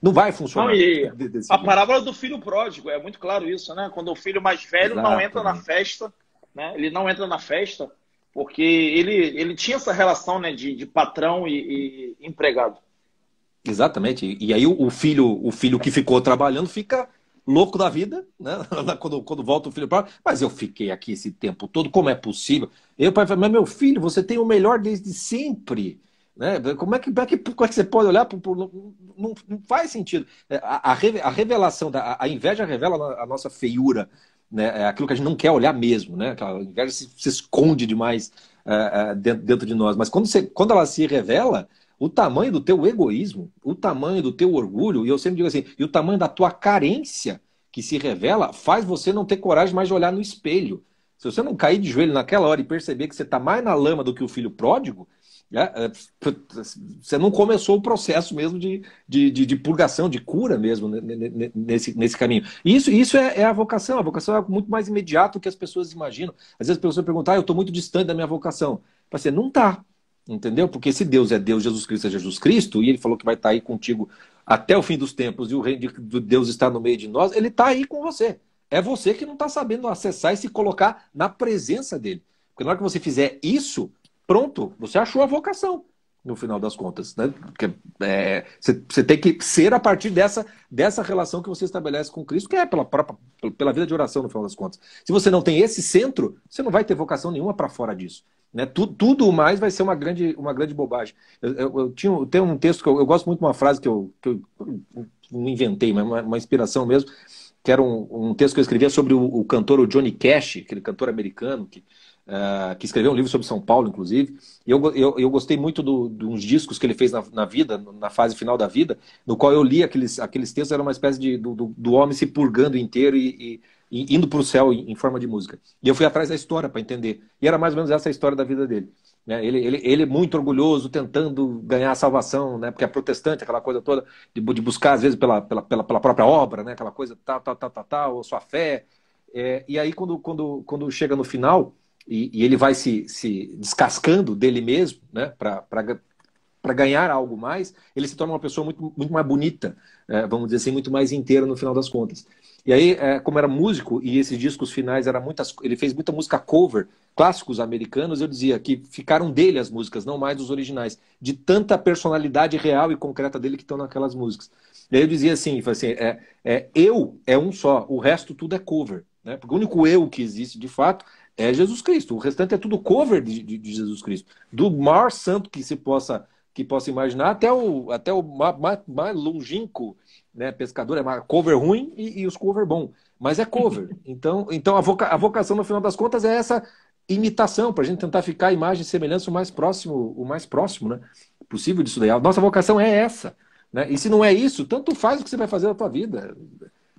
Não vai funcionar. Não, e a parábola do filho pródigo, é muito claro isso, né? Quando o filho mais velho Exatamente. não entra na festa, né? Ele não entra na festa porque ele, ele tinha essa relação né, de, de patrão e, e empregado. Exatamente. E aí o filho, o filho que ficou trabalhando fica louco da vida, né? [laughs] quando, quando volta o filho para mas eu fiquei aqui esse tempo todo, como é possível? E o pai mas meu filho, você tem o melhor desde sempre. Né? Como, é que, como, é que, como é que você pode olhar para não, não, não, faz sentido. É, a, a revelação, da, a inveja revela a nossa feiura, né? é aquilo que a gente não quer olhar mesmo. Né? A inveja se, se esconde demais uh, uh, dentro, dentro de nós. Mas quando, você, quando ela se revela, o tamanho do teu egoísmo, o tamanho do teu orgulho, e eu sempre digo assim, e o tamanho da tua carência que se revela, faz você não ter coragem mais de olhar no espelho. Se você não cair de joelho naquela hora e perceber que você está mais na lama do que o filho pródigo, né, é, você não começou o processo mesmo de, de, de, de, purgação, de cura mesmo nesse, nesse caminho. Isso, isso é, é, a vocação. A vocação é muito mais imediato do que as pessoas imaginam. Às vezes as pessoas perguntam, ah, eu estou muito distante da minha vocação. Você não está. Entendeu? Porque se Deus é Deus, Jesus Cristo é Jesus Cristo, e ele falou que vai estar aí contigo até o fim dos tempos, e o reino de Deus está no meio de nós, ele está aí com você. É você que não está sabendo acessar e se colocar na presença dele. Porque na hora que você fizer isso, pronto, você achou a vocação no final das contas. Né? Porque é, você, tem que ser a partir dessa, dessa relação que você estabelece com Cristo, que é pela, própria, pela vida de oração, no final das contas. Se você não tem esse centro, você não vai ter vocação nenhuma para fora disso. Né? Tudo, tudo mais vai ser uma grande, uma grande bobagem. Eu, eu, eu tinha, eu tenho um texto que eu, eu, gosto muito de uma frase que eu, que eu não inventei, mas uma, uma inspiração mesmo, que era um, um, texto que eu escrevia sobre o, o cantor o Johnny Cash, aquele cantor americano que, uh, que escreveu um livro sobre São Paulo, inclusive. E eu, eu, eu gostei muito do, de uns discos que ele fez na, na, vida, na fase final da vida, no qual eu li aqueles, aqueles textos, era uma espécie de, do, do, do homem se purgando inteiro e, e indo para o céu em, forma de música. E eu fui atrás da história para entender. E era mais ou menos essa a história da vida dele. Né? Ele, ele, ele muito orgulhoso, tentando ganhar a salvação, né? porque é protestante, aquela coisa toda, de, de buscar, às vezes, pela, pela, pela, pela, própria obra, né? aquela coisa tal, tal, tal, tal, tal, sua fé. É, e aí, quando, quando, quando chega no final, e, e ele vai se, se descascando dele mesmo, né? para ganhar algo mais, ele se torna uma pessoa muito, muito mais bonita, é, vamos dizer assim, muito mais inteira no final das contas. E aí, é, como era músico e esses discos finais era muitas, ele fez muita música cover, clássicos americanos, eu dizia que ficaram dele as músicas, não mais dos originais, de tanta personalidade real e concreta dele que estão naquelas músicas. E aí eu dizia assim, assim é, é, eu é um só, o resto tudo é cover, né? Porque o único eu que existe de fato é Jesus Cristo, o restante é tudo cover de, de, de Jesus Cristo, do maior santo que se possa que possa imaginar até o até o mais, longínquo né, pescador, é cover ruim e, e os cover bom. Mas é cover. [laughs] Então, então a, voca, a vocação, no final das contas, é essa imitação, para a gente tentar ficar a imagem e semelhança o mais próximo, o mais próximo né, possível disso daí. A nossa vocação é essa. Né? E se não é isso, tanto faz o que você vai fazer na tua vida.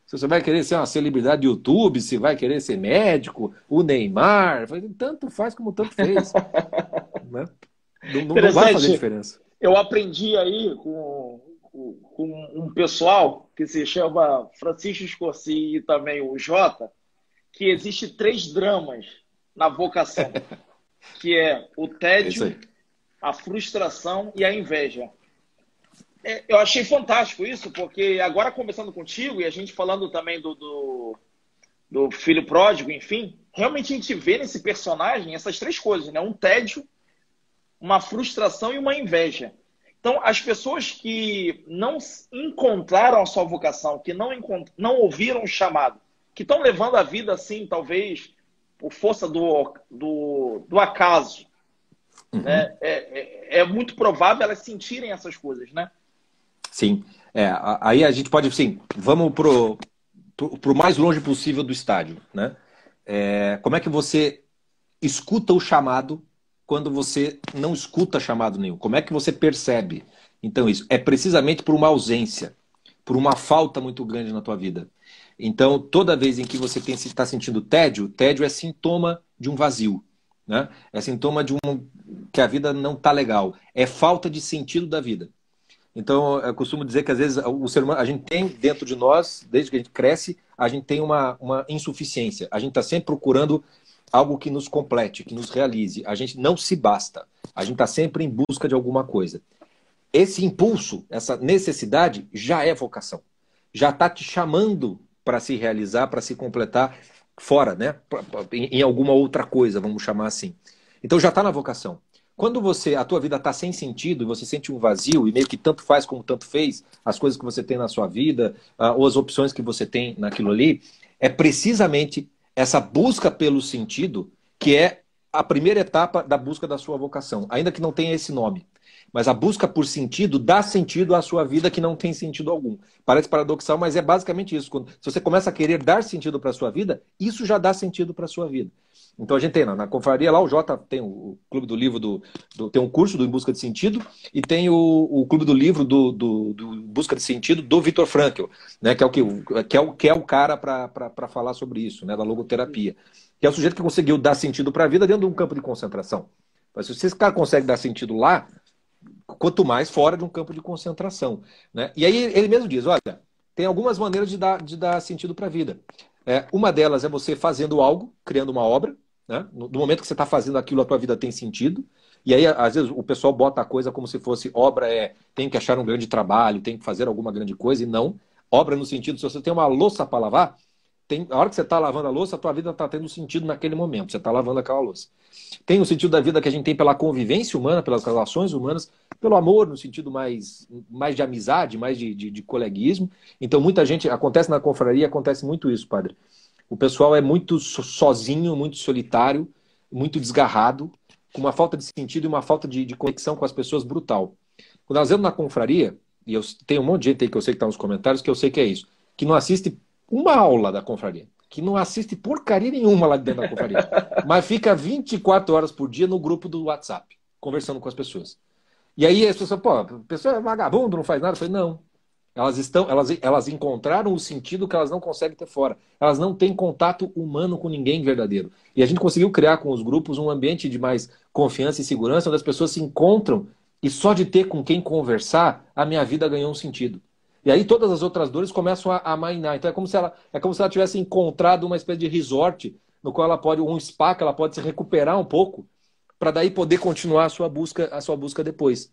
Se você vai querer ser uma celebridade do YouTube, se vai querer ser médico, o Neymar, tanto faz como tanto fez. [laughs] né? não, não vai fazer diferença. Eu aprendi aí com com um pessoal que se chama Francisco Scorsi e também o Jota, que existe três dramas na vocação, [laughs] que é o tédio, é a frustração e a inveja. É, eu achei fantástico isso, porque agora conversando contigo e a gente falando também do, do, do filho pródigo, enfim, realmente a gente vê nesse personagem essas três coisas, né? Um tédio, uma frustração e uma inveja. Então, as pessoas que não encontraram a sua vocação, que não, não ouviram o chamado, que estão levando a vida assim, talvez por força do, do, do acaso, uhum. né? é, é, é, muito provável elas sentirem essas coisas, né? Sim. É, aí a gente pode, sim, vamos pro, pro, pro mais longe possível do estádio, né? É, como é que você escuta o chamado quando você não escuta chamado nenhum? Como é que você percebe? Então, isso é precisamente por uma ausência, por uma falta muito grande na tua vida. Então, toda vez em que você está sentindo tédio, tédio é sintoma de um vazio. Né? É sintoma de um que a vida não está legal. É falta de sentido da vida. Então, eu costumo dizer que às vezes o ser humano, a gente tem dentro de nós, desde que a gente cresce, a gente tem uma, uma insuficiência. A gente está sempre procurando algo que nos complete, que nos realize. A gente não se basta. A gente está sempre em busca de alguma coisa. Esse impulso, essa necessidade, já é vocação. Já está te chamando para se realizar, para se completar fora, né? Em alguma outra coisa, vamos chamar assim. Então já está na vocação. Quando você a tua vida está sem sentido você sente um vazio e meio que tanto faz como tanto fez as coisas que você tem na sua vida uh, ou as opções que você tem naquilo ali, é precisamente essa busca pelo sentido que é a primeira etapa da busca da sua vocação, ainda que não tenha esse nome. Mas a busca por sentido dá sentido à sua vida que não tem sentido algum. Parece paradoxal, mas é basicamente isso. Quando, se você começa a querer dar sentido para a sua vida, isso já dá sentido para a sua vida. Então a gente tem na, na confraria lá, o Jota tem o, o Clube do Livro, do, do, tem um curso do Em Busca de Sentido e tem o, o Clube do Livro do, do, do Busca de Sentido do Vitor Frankl, né, que, é o que, que, é o, que é o cara para falar sobre isso, né, da logoterapia. Que é o sujeito que conseguiu dar sentido para a vida dentro de um campo de concentração. Mas se esse cara consegue dar sentido lá, quanto mais fora de um campo de concentração. Né? E aí ele mesmo diz: olha, tem algumas maneiras de dar, de dar sentido para a vida. É, uma delas é você fazendo algo, criando uma obra. Né? No, no momento que você está fazendo aquilo, a tua vida tem sentido. E aí, às vezes, o pessoal bota a coisa como se fosse obra é tem que achar um grande trabalho, tem que fazer alguma grande coisa, e não. Obra no sentido, se você tem uma louça para lavar, tem, a hora que você está lavando a louça, a tua vida está tendo sentido naquele momento. Você está lavando aquela louça. Tem o sentido da vida que a gente tem pela convivência humana, pelas relações humanas, pelo amor, no sentido mais, mais de amizade, mais de, de, de coleguismo. Então, muita gente. Acontece na confraria, acontece muito isso, padre. O pessoal é muito sozinho, muito solitário, muito desgarrado, com uma falta de sentido e uma falta de, de conexão com as pessoas brutal. Quando nós vemos na confraria, e eu tenho um monte de gente aí que eu sei que está nos comentários, que eu sei que é isso, que não assiste uma aula da confraria, que não assiste porcaria nenhuma lá dentro da confraria, [laughs] mas fica 24 horas por dia no grupo do WhatsApp, conversando com as pessoas. E aí as pessoas, pô, a pessoa é vagabundo, não faz nada. Eu falei, não. Elas estão, elas, elas encontraram o sentido que elas não conseguem ter fora. Elas não têm contato humano com ninguém verdadeiro. E a gente conseguiu criar com os grupos um ambiente de mais confiança e segurança, onde as pessoas se encontram e só de ter com quem conversar, a minha vida ganhou um sentido. E aí todas as outras dores começam a, a mainar. Então é como se ela é como se ela tivesse encontrado uma espécie de resort no qual ela pode um spa que ela pode se recuperar um pouco para daí poder continuar a sua busca a sua busca depois.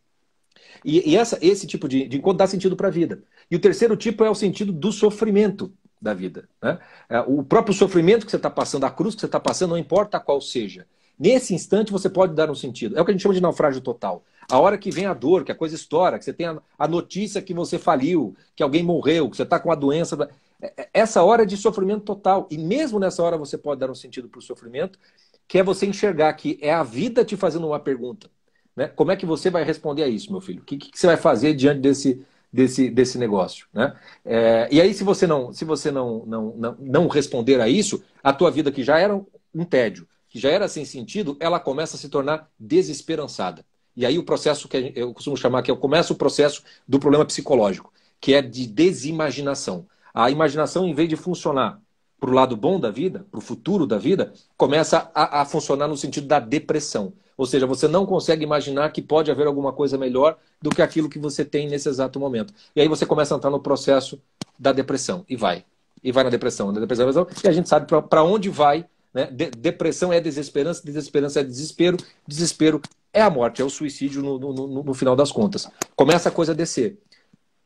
E, e essa, esse tipo de, de encontro dá sentido para a vida. E o terceiro tipo é o sentido do sofrimento da vida. Né? É, o próprio sofrimento que você está passando, a cruz que você está passando, não importa qual seja. Nesse instante você pode dar um sentido. É o que a gente chama de naufrágio total. A hora que vem a dor, que a coisa estoura, que você tem a, notícia que você faliu, que alguém morreu, que você está com a doença. É, é, essa hora é de sofrimento total. E mesmo nessa hora você pode dar um sentido para o sofrimento, que é você enxergar que é a vida te fazendo uma pergunta. Né? Como é que você vai responder a isso, meu filho? O que, que você vai fazer diante desse, desse, desse negócio? Né? É, e aí, se você, não, se você não, não, não, não responder a isso, a tua vida que já era um tédio, que já era sem sentido, ela começa a se tornar desesperançada. E aí o processo que eu costumo chamar que é começa o processo do problema psicológico, que é de desimaginação. A imaginação, em vez de funcionar para o lado bom da vida, para o futuro da vida, começa a, a, funcionar no sentido da depressão. Ou seja, você não consegue imaginar que pode haver alguma coisa melhor do que aquilo que você tem nesse exato momento. E aí você começa a entrar no processo da depressão. E vai. E vai na depressão, na depressão, na depressão e a gente sabe para onde vai né? De depressão é desesperança, desesperança é desespero, desespero é a morte, é o suicídio no, no, no, no final das contas. Começa a coisa a descer.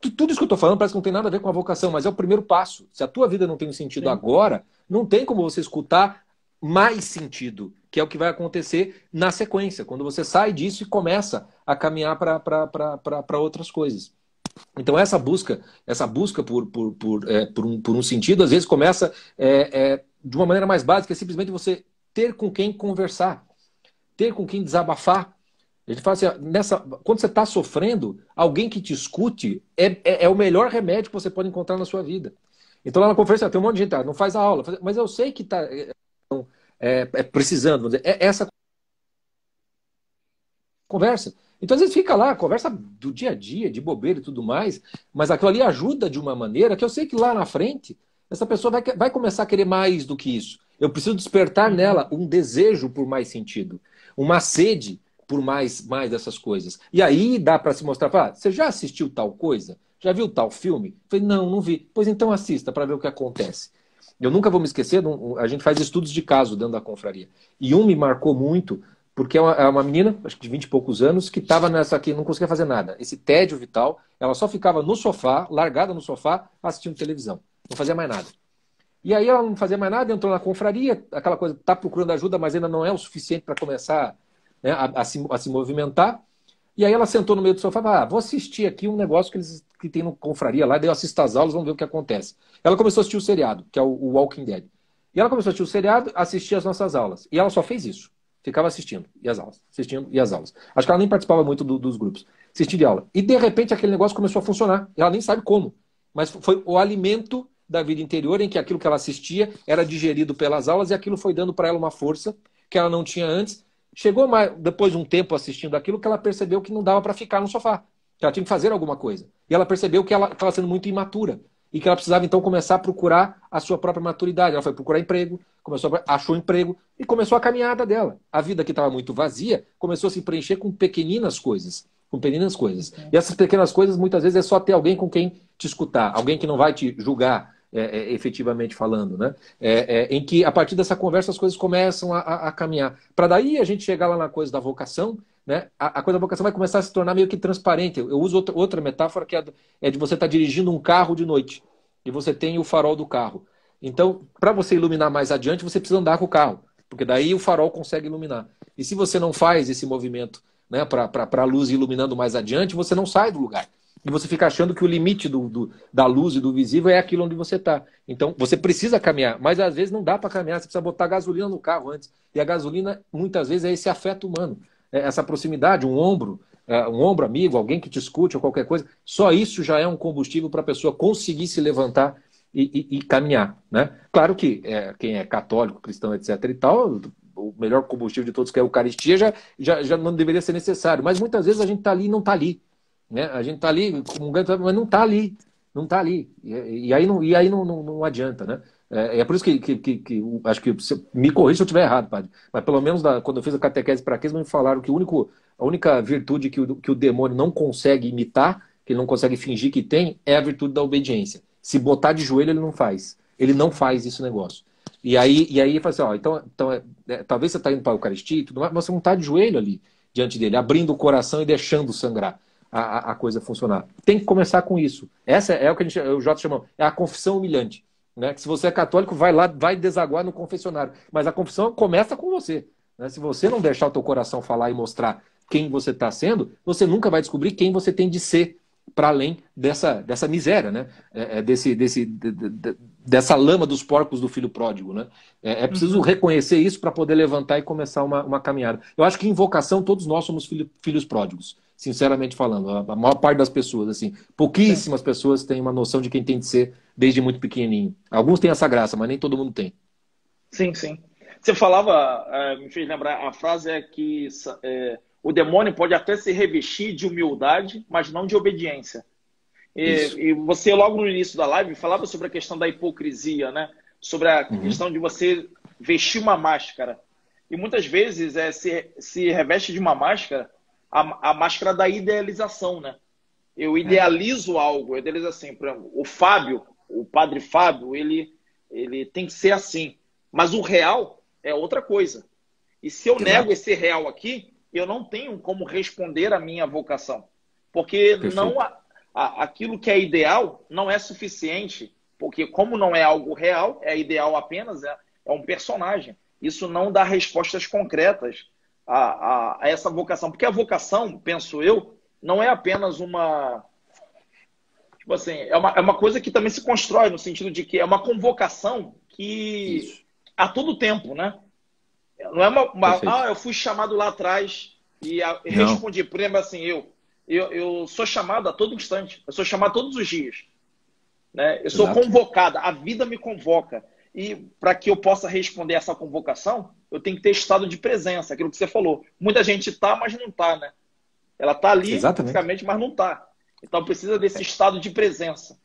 Tudo isso que eu estou falando parece que não tem nada a ver com a vocação, mas é o primeiro passo. Se a tua vida não tem sentido Sim. agora, não tem como você escutar mais sentido, que é o que vai acontecer na sequência, quando você sai disso e começa a caminhar para outras coisas. Então essa busca, essa busca por, por, por, é, por, um, por um sentido, às vezes começa é, é, de uma maneira mais básica, é simplesmente você ter com quem conversar, ter com quem desabafar. A gente fala assim, nessa, quando você está sofrendo, alguém que te escute é, é, é, o melhor remédio que você pode encontrar na sua vida. Então lá na conferência tem um monte de gente, ah, não faz a aula, mas eu sei que está é, é, é, precisando, é essa conversa. Então, às vezes fica lá, conversa do dia a dia, de bobeira e tudo mais, mas aquilo ali ajuda de uma maneira que eu sei que lá na frente, essa pessoa vai, vai começar a querer mais do que isso. Eu preciso despertar uhum. nela um desejo por mais sentido, uma sede por mais, mais dessas coisas. E aí dá para se mostrar, ah, você já assistiu tal coisa? Já viu tal filme? Falei, não, não vi. Pois então assista para ver o que acontece. Eu nunca vou me esquecer, a gente faz estudos de caso dentro da confraria. E um me marcou muito, porque é uma, é uma menina, acho que de 20 e poucos anos, que estava nessa aqui, não conseguia fazer nada. Esse tédio vital, ela só ficava no sofá, largada no sofá, assistindo televisão. Não fazia mais nada. E aí ela não fazia mais nada, entrou na confraria, aquela coisa, está procurando ajuda, mas ainda não é o suficiente para começar né, a, a, se, a, se, movimentar. E aí ela sentou no meio do sofá e falou, ah, vou assistir aqui um negócio que eles que tem no confraria lá, daí eu assisto as aulas, vamos ver o que acontece. Ela começou a assistir o seriado, que é o, o Walking Dead. E ela começou a assistir o seriado, assistir as nossas aulas. E ela só fez isso. Ficava assistindo, e as aulas, assistindo, e as aulas. Acho que ela nem participava muito do, dos grupos. Assistindo de aula. E de repente aquele negócio começou a funcionar. Ela nem sabe como. Mas foi o alimento da vida interior em que aquilo que ela assistia era digerido pelas aulas e aquilo foi dando para ela uma força que ela não tinha antes. Chegou mais, depois de um tempo assistindo aquilo que ela percebeu que não dava para ficar no sofá, que ela tinha que fazer alguma coisa. E ela percebeu que ela estava sendo muito imatura e que ela precisava então começar a procurar a sua própria maturidade. Ela foi procurar emprego, começou a, achou emprego e começou a caminhada dela. A vida que estava muito vazia começou a se preencher com pequeninas coisas, com pequenas coisas. E essas pequenas coisas muitas vezes é só ter alguém com quem te escutar, alguém que não vai te julgar, é, é, efetivamente falando, né? É, é, em que a partir dessa conversa as coisas começam a, a, a caminhar. Para daí a gente chegar lá na coisa da vocação, né? A, a, coisa da vocação vai começar a se tornar meio que transparente. Eu, eu uso outra, outra, metáfora que é, é de você estar tá dirigindo um carro de noite e você tem o farol do carro. Então, para você iluminar mais adiante, você precisa andar com o carro, porque daí o farol consegue iluminar. E se você não faz esse movimento né, para a luz iluminando mais adiante, você não sai do lugar e você fica achando que o limite do, do, da luz e do visível é aquilo onde você está. Então, você precisa caminhar, mas às vezes não dá para caminhar, você precisa botar gasolina no carro antes. E a gasolina, muitas vezes, é esse afeto humano, é essa proximidade, um ombro, é, um ombro amigo, alguém que te escute ou qualquer coisa. Só isso já é um combustível para a pessoa conseguir se levantar e, e, e caminhar. Né? Claro que é, quem é católico, cristão, etc. e tal, o melhor combustível de todos, que é a Eucaristia, já, já, já não deveria ser necessário. Mas muitas vezes a gente está ali e não está ali. Né? A gente está ali, mas não está ali. Não está ali. E, e, aí, não, e aí não, não, não adianta, né? É, é, por isso que, que, que, que acho que me corrija se eu estiver errado, padre. Mas pelo menos da, quando eu fiz a catequese para aqueles, me falaram que o único, a única virtude que o, que o demônio não consegue imitar, que ele não consegue fingir que tem, é a virtude da obediência. Se botar de joelho, ele não faz. Ele não faz esse negócio. E aí, e aí fala assim, ó, então, então é, é, talvez você está indo para a Eucaristia tudo mais, mas você não está de joelho ali diante dele, abrindo o coração e deixando sangrar a, a, coisa funcionar. Tem que começar com isso. Essa é o que a gente, o Jota chama, é a confissão humilhante. Né? Que se você é católico, vai lá, vai desaguar no confessionário. Mas a confissão começa com você. Né? Se você não deixar o teu coração falar e mostrar quem você está sendo, você nunca vai descobrir quem você tem de ser para além dessa, dessa miséria, né? É, é desse, desse, de, de, dessa lama dos porcos do filho pródigo. Né? É, é preciso uhum. reconhecer isso para poder levantar e começar uma, uma caminhada. Eu acho que em vocação todos nós somos filho, filhos pródigos sinceramente falando. A maior parte das pessoas, assim, pouquíssimas é. pessoas têm uma noção de quem tem de ser desde muito pequenininho. Alguns têm essa graça, mas nem todo mundo tem. Sim, sim. Você falava, é, me fez lembrar, a frase é que é, o demônio pode até se revestir de humildade, mas não de obediência. E, e, você, logo no início da live, falava sobre a questão da hipocrisia, né? Sobre a uhum. questão de você vestir uma máscara. E muitas vezes é, se, se reveste de uma máscara a, a máscara da idealização, né? Eu idealizo é. algo, eu idealizo assim, por exemplo, o Fábio, o padre Fábio, ele, ele tem que ser assim. Mas o real é outra coisa. E se eu nego esse real aqui, eu não tenho como responder à minha vocação. Porque não a, a, aquilo que é ideal não é suficiente. Porque como não é algo real, é ideal apenas, é, é um personagem. Isso não dá respostas concretas a, a, a essa vocação. Porque a vocação, penso eu, não é apenas uma. Tipo assim, é uma, é uma coisa que também se constrói no sentido de que é uma convocação que Isso. a todo tempo, né? Não é uma, uma ah, eu fui chamado lá atrás e a, respondi. Por exemplo, assim, eu, eu, eu sou chamado a todo instante, eu sou chamado todos os dias. Né? Eu sou Exato. convocada, a vida me convoca. E para que eu possa responder essa convocação, eu tenho que ter estado de presença, aquilo que você falou. Muita gente está, mas não está, né? Ela está ali fisicamente, mas não está. Então precisa desse estado de presença.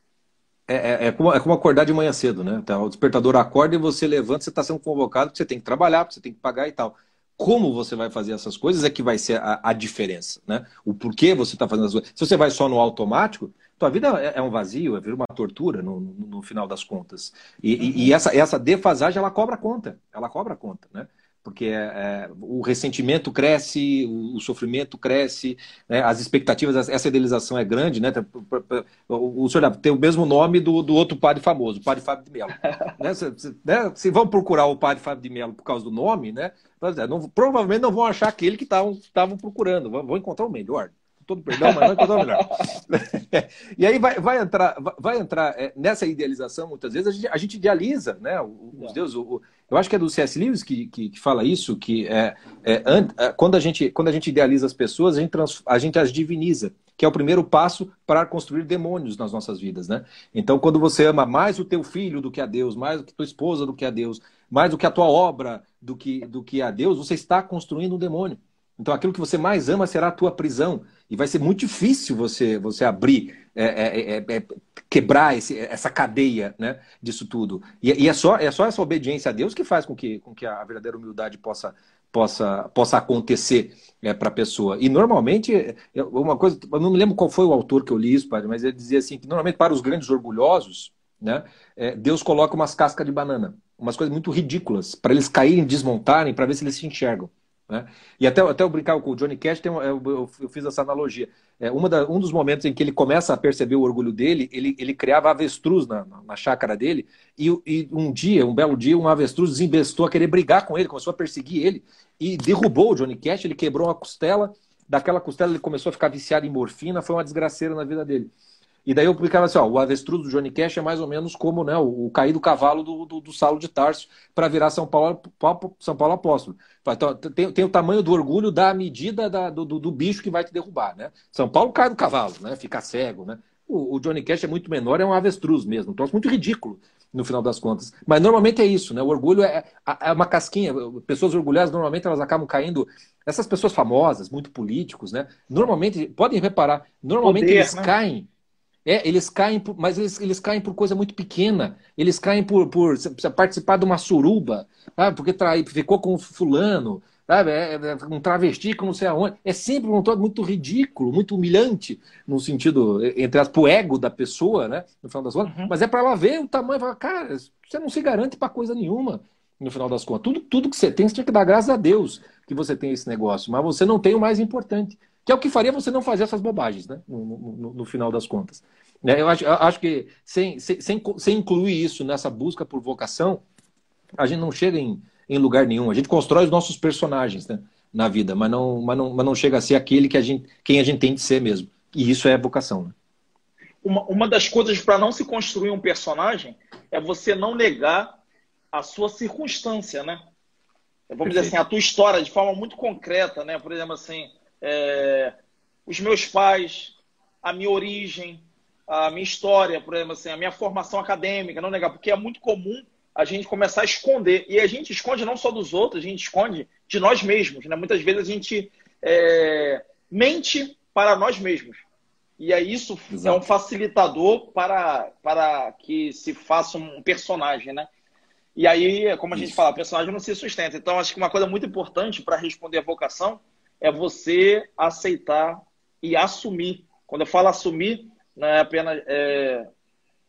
É, é, é, como, é como acordar de manhã cedo, né? Então, o despertador acorda e você levanta, você está sendo convocado, você tem que trabalhar, você tem que pagar e tal. Como você vai fazer essas coisas é que vai ser a, a diferença, né? O porquê você está fazendo as coisas. Se você vai só no automático, tua vida é, é um vazio, é uma tortura no, no, no final das contas. E, uhum. e, e, essa, essa defasagem, ela cobra conta. Ela cobra conta, né? porque é, é, o ressentimento cresce, o, o sofrimento cresce, né? as expectativas, essa idealização é grande, né? O, o senhor tem o mesmo nome do, do outro padre famoso, o padre Fábio de Mello. [laughs] né? Se, se, né? se, vão procurar o padre Fábio de Mello por causa do nome, né? Não, provavelmente não vão achar aquele que estavam procurando, vão, vão encontrar o melhor todo perdão, mas não encontrou melhor. [laughs] e aí vai, vai entrar, vai entrar é, nessa idealização, muitas vezes, a gente, a gente idealiza né, os deuses. O, eu acho que é do C.S. Lewis que, que, que, fala isso, que é, é, é, quando, a gente, quando a gente idealiza as pessoas, a gente, trans, a gente as diviniza, que é o primeiro passo para construir demônios nas nossas vidas. Né? Então, quando você ama mais o teu filho do que a Deus, mais do que tua esposa do que a Deus, mais do que a tua obra do que, do que a Deus, você está construindo um demônio. Então, aquilo que você mais ama será a tua prisão. E vai ser muito difícil você, você abrir, é, é, é, é quebrar esse, essa cadeia né, disso tudo. E, e, é, só, é só essa obediência a Deus que faz com que, com que a verdadeira humildade possa, possa, possa acontecer é, para a pessoa. E normalmente, uma coisa, eu não me lembro qual foi o autor que eu li isso, padre, mas ele dizia assim: que normalmente para os grandes orgulhosos, né, é, Deus coloca umas cascas de banana, umas coisas muito ridículas, para eles caírem, desmontarem, para ver se eles se enxergam. Né? E até, até eu brincava com o Johnny Cash, tem, eu, eu, eu fiz essa analogia. É, uma da, um dos momentos em que ele começa a perceber o orgulho dele, ele, ele criava avestruz na, na, na chácara dele, e, e, um dia, um belo dia, um avestruz desinvestou a querer brigar com ele, começou a perseguir ele, e derrubou o Johnny Cash, ele quebrou uma costela, daquela costela ele começou a ficar viciado em morfina, foi uma desgraceira na vida dele. E daí eu publicava assim, ó, o avestruz do Johnny Cash é mais ou menos como né, o, o cair do cavalo do, do, do Saulo de Tarso para virar São Paulo, São Paulo apóstolo. Então, tem, tem o tamanho do orgulho da medida da, do, do, bicho que vai te derrubar. Né? São Paulo cai do cavalo, né? fica cego. Né? O, o Johnny Cash é muito menor, é um avestruz mesmo. Um troço muito ridículo no final das contas. Mas normalmente é isso, né? O orgulho é, é uma casquinha. Pessoas orgulhosas, normalmente, elas acabam caindo. Essas pessoas famosas, muito políticos, né? Normalmente, podem reparar, normalmente Poder, eles né? caem é, eles caem, por, mas eles, eles caem por coisa muito pequena. Eles caem por, por participar de uma suruba, sabe? porque trai, ficou com fulano, sabe? É, é, um travesti que não sei aonde. É sempre um todo muito ridículo, muito humilhante, no sentido, entre as, pro ego da pessoa, né? No final das contas. Uhum. Mas é para ela ver o tamanho falar, cara, você não se garante para coisa nenhuma, no final das contas. Tudo, tudo que você tem, você tem que dar graças a Deus que você tem esse negócio. Mas você não tem o mais importante, que é o que faria você não fazer essas bobagens, né? No, no, no final das contas. Né? Eu acho, eu acho que sem, sem, sem incluir isso nessa busca por vocação, a gente não chega em, em lugar nenhum. A gente constrói os nossos personagens né, na vida, mas não, mas, não, mas não chega a ser aquele que a gente, quem a gente tem de ser mesmo. E isso é vocação. Né? Uma, uma das coisas para não se construir um personagem é você não negar a sua circunstância, né? Vamos Perfeito. dizer assim, a tua história de forma muito concreta, né? Por exemplo, assim, é, os meus pais, a minha origem, a minha história, por exemplo, assim, a minha formação acadêmica, não negar, porque é muito comum a gente começar a esconder. E a gente esconde não só dos outros, a gente esconde de nós mesmos. Né? Muitas vezes a gente é, mente para nós mesmos. E aí isso Exato. é um facilitador para, para que se faça um personagem, né? E aí, como a gente fala, o personagem não se sustenta. Então, acho que uma coisa muito importante para responder a vocação é você aceitar e assumir. Quando eu falo assumir, não é apenas é,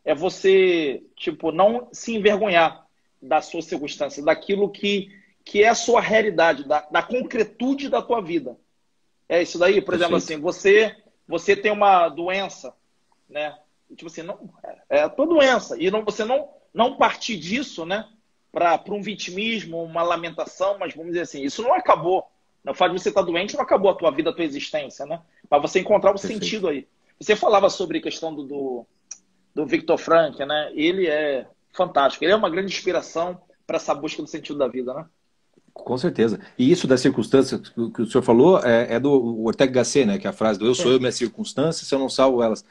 é você tipo não se envergonhar da sua circunstância, daquilo que que é a sua realidade, da, da concretude da tua vida. É isso daí, por exemplo, assim, você você tem uma doença, né? Tipo assim, não é, é a tua doença e não você não não partir disso, né? Para um vitimismo, uma lamentação, mas vamos dizer assim, isso não acabou. O fato de você estar doente não acabou a tua vida, a tua existência, né? Para você encontrar o sentido aí. Você falava sobre a questão do, do, do Victor Frank, né? Ele é fantástico. Ele é uma grande inspiração para essa busca do sentido da vida, né? Com certeza. E isso das circunstâncias que o senhor falou é, é do Ortega Gasset, né? Que é a frase do eu sou eu, minhas circunstâncias, se eu não salvo elas.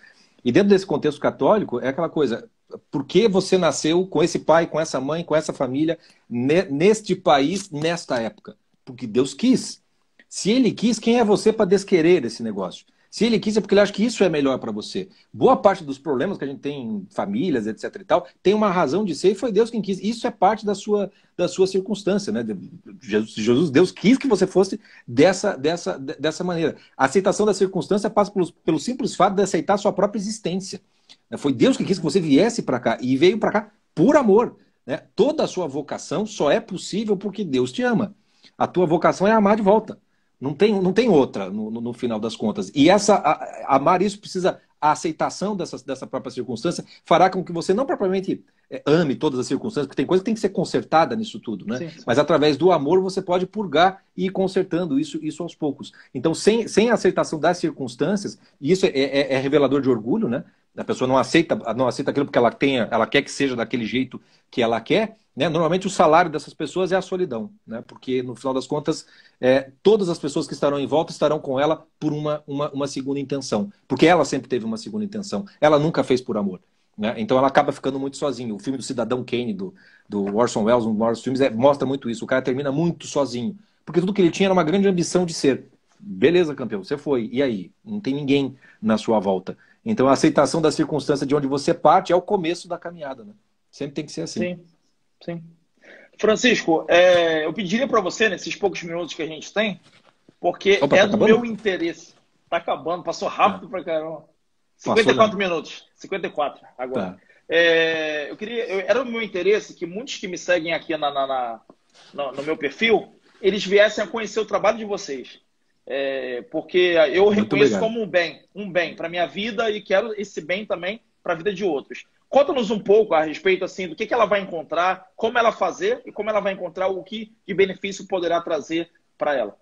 E dentro desse contexto católico, é aquela coisa, por que você nasceu com esse pai, com essa mãe, com essa família, neste país, nesta época? Porque Deus quis. Se ele quis, quem é você para desquerer esse negócio? Se ele quis, é porque ele acha que isso é melhor para você. Boa parte dos problemas que a gente tem em famílias, etc e tal, tem uma razão de ser e foi Deus quem quis. Isso é parte da sua, da sua circunstância, né? Jesus, Jesus, Deus quis que você fosse dessa, dessa, dessa maneira. A aceitação da circunstância passa pelo, pelo simples fato de aceitar a sua própria existência. Foi Deus que quis que você viesse para cá e veio para cá por amor. Né? Toda a sua vocação só é possível porque Deus te ama. A tua vocação é amar de volta. Não tem, não tem outra no, no, final das contas. E essa a, amar isso precisa a aceitação dessa, dessa própria circunstância fará com que você não propriamente é, ame todas as circunstâncias, porque tem coisa que tem que ser consertada nisso tudo, né? Sim, sim. Mas através do amor você pode purgar e ir consertando isso, isso aos poucos. Então, sem, sem a aceitação das circunstâncias, e isso é, é, é revelador de orgulho, né? A pessoa não aceita, não aceita aquilo porque ela tenha, ela quer que seja daquele jeito que ela quer. Né? Normalmente o salário dessas pessoas é a solidão, né? Porque no final das contas, é, todas as pessoas que estarão em volta estarão com ela por uma, uma, uma segunda intenção, porque ela sempre teve uma segunda intenção. Ela nunca fez por amor. Né? Então ela acaba ficando muito sozinha. O filme do Cidadão Kane, do, do Orson Welles, um dos maiores filmes, é, mostra muito isso. O cara termina muito sozinho. Porque tudo que ele tinha era uma grande ambição de ser. Beleza, campeão, você foi. E aí? Não tem ninguém na sua volta. Então a aceitação da circunstância de onde você parte é o começo da caminhada, né? Sempre tem que ser assim. Sim, sim. Francisco, é, eu pediria para você, nesses poucos minutos que a gente tem, porque Opa, é tá do acabando? meu interesse. Tá acabando, passou rápido tá. pra caramba. 54 passou, minutos. 54 agora. Tá. É, eu queria, eu, era do meu interesse que muitos que me seguem aqui na, na, na no, no, meu perfil, eles viessem a conhecer o trabalho de vocês. É, porque eu Muito reconheço obrigado. como um bem, um bem para minha vida e quero esse bem também para a vida de outros. Conta-nos um pouco a respeito assim do que, que ela vai encontrar, como ela fazer e como ela vai encontrar o que de benefício poderá trazer para ela.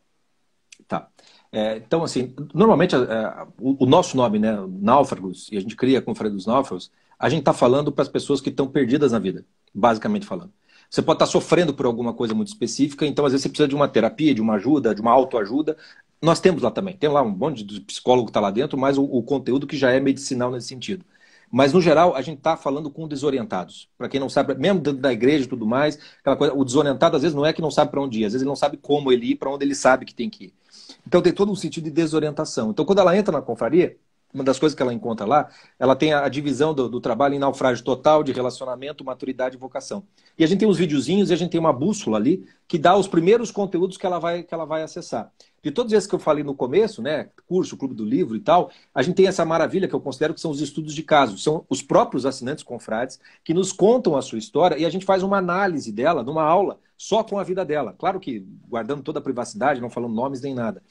Tá. É, então, assim, normalmente é, o, o, nosso nome, né, Náufragos, e a gente cria a Conferência dos Náufragos, a gente está falando para as pessoas que estão perdidas na vida, basicamente falando. Você pode estar tá sofrendo por alguma coisa muito específica, então às vezes você precisa de uma terapia, de uma ajuda, de uma autoajuda. Nós temos lá também. Tem lá um monte de psicólogo que está lá dentro, mas o, o, conteúdo que já é medicinal nesse sentido. Mas, no geral, a gente está falando com desorientados. Para quem não sabe, mesmo dentro da igreja e tudo mais, aquela coisa, o desorientado às vezes não é que não sabe para onde ir, às vezes ele não sabe como ele ir, para onde ele sabe que tem que ir. Então tem todo um sentido de desorientação. Então, quando ela entra na confraria, uma das coisas que ela encontra lá, ela tem a, divisão do, do, trabalho em naufrágio total, de relacionamento, maturidade e vocação. E a gente tem uns videozinhos e a gente tem uma bússola ali que dá os primeiros conteúdos que ela vai, que ela vai acessar. De todos esses que eu falei no começo, né, curso, clube do livro e tal, a gente tem essa maravilha que eu considero que são os estudos de caso. São os próprios assinantes confrades que nos contam a sua história e a gente faz uma análise dela numa aula só com a vida dela. Claro que guardando toda a privacidade, não falando nomes nem nada.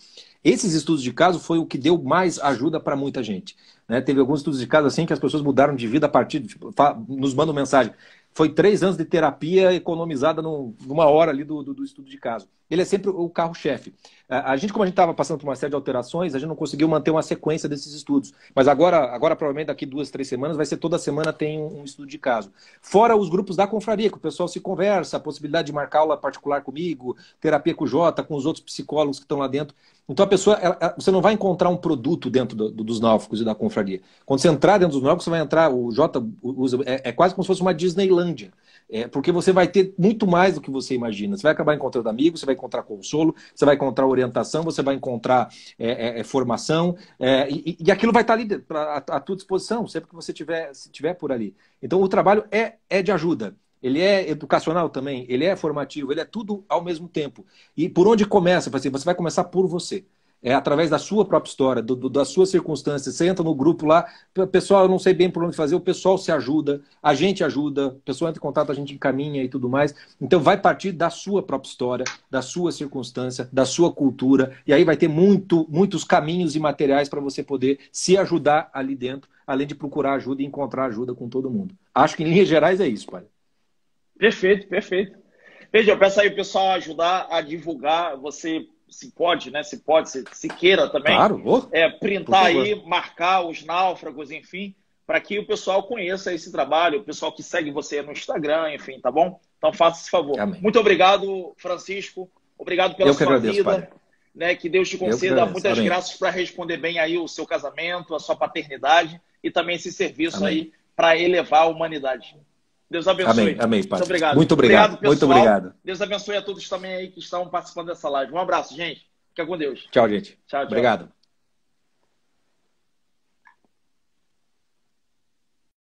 Esses estudos de caso foi o que deu mais ajuda para muita gente. Né? Teve alguns estudos de caso assim que as pessoas mudaram de vida a partir, de, tipo, nos mandam mensagem foi três anos de terapia economizada numa hora ali do, do, do estudo de caso. Ele é sempre o carro-chefe. A, gente, como a gente estava passando por uma série de alterações, a gente não conseguiu manter uma sequência desses estudos. Mas agora, agora provavelmente daqui duas, três semanas, vai ser toda semana tem um, um estudo de caso. Fora os grupos da confraria, que o pessoal se conversa, a possibilidade de marcar aula particular comigo, terapia com o Jota, com os outros psicólogos que estão lá dentro. Então a pessoa, ela, você não vai encontrar um produto dentro do, do, dos náufragos e da confraria. Quando você entrar dentro dos náufragos, você vai entrar, o Jota usa, é, é quase como se fosse uma Disneylândia. É, porque você vai ter muito mais do que você imagina. Você vai acabar encontrando amigos, você vai encontrar consolo, você vai encontrar orientação, você vai encontrar é, é, é formação, é, e, e, aquilo vai estar ali à tua disposição, sempre que você tiver, se tiver por ali. Então o trabalho é, é de ajuda ele é educacional também, ele é formativo, ele é tudo ao mesmo tempo. E por onde começa? Assim, você vai começar por você. É através da sua própria história, do, do, das suas circunstâncias. Você entra no grupo lá, pessoal, eu não sei bem por onde fazer, o pessoal se ajuda, a gente ajuda, o pessoal entra em contato, a gente encaminha e tudo mais. Então vai partir da sua própria história, da sua circunstância, da sua cultura, e aí vai ter muito, muitos caminhos e materiais para você poder se ajudar ali dentro, além de procurar ajuda e encontrar ajuda com todo mundo. Acho que em linhas gerais é isso, pai. Perfeito, perfeito. Veja, eu peço aí o pessoal ajudar a divulgar. Você se pode, né? Se pode, se, se queira também. Claro, oh, é, printar aí, marcar os náufragos, enfim, para que o pessoal conheça esse trabalho, o pessoal que segue você no Instagram, enfim, tá bom? Então faça esse favor. Amém. Muito obrigado, Francisco. Obrigado pela eu sua agradeço, vida. Pai. Né, que Deus te conceda muitas Amém. graças para responder bem aí o seu casamento, a sua paternidade e também esse serviço Amém. aí para elevar a humanidade. Deus abençoe. Amém, amém, Muito obrigado. Muito obrigado. obrigado Muito obrigado. Deus abençoe a todos também aí que estão participando dessa live. Um abraço, gente. Fica com Deus. Tchau, gente. Tchau, tchau. Obrigado.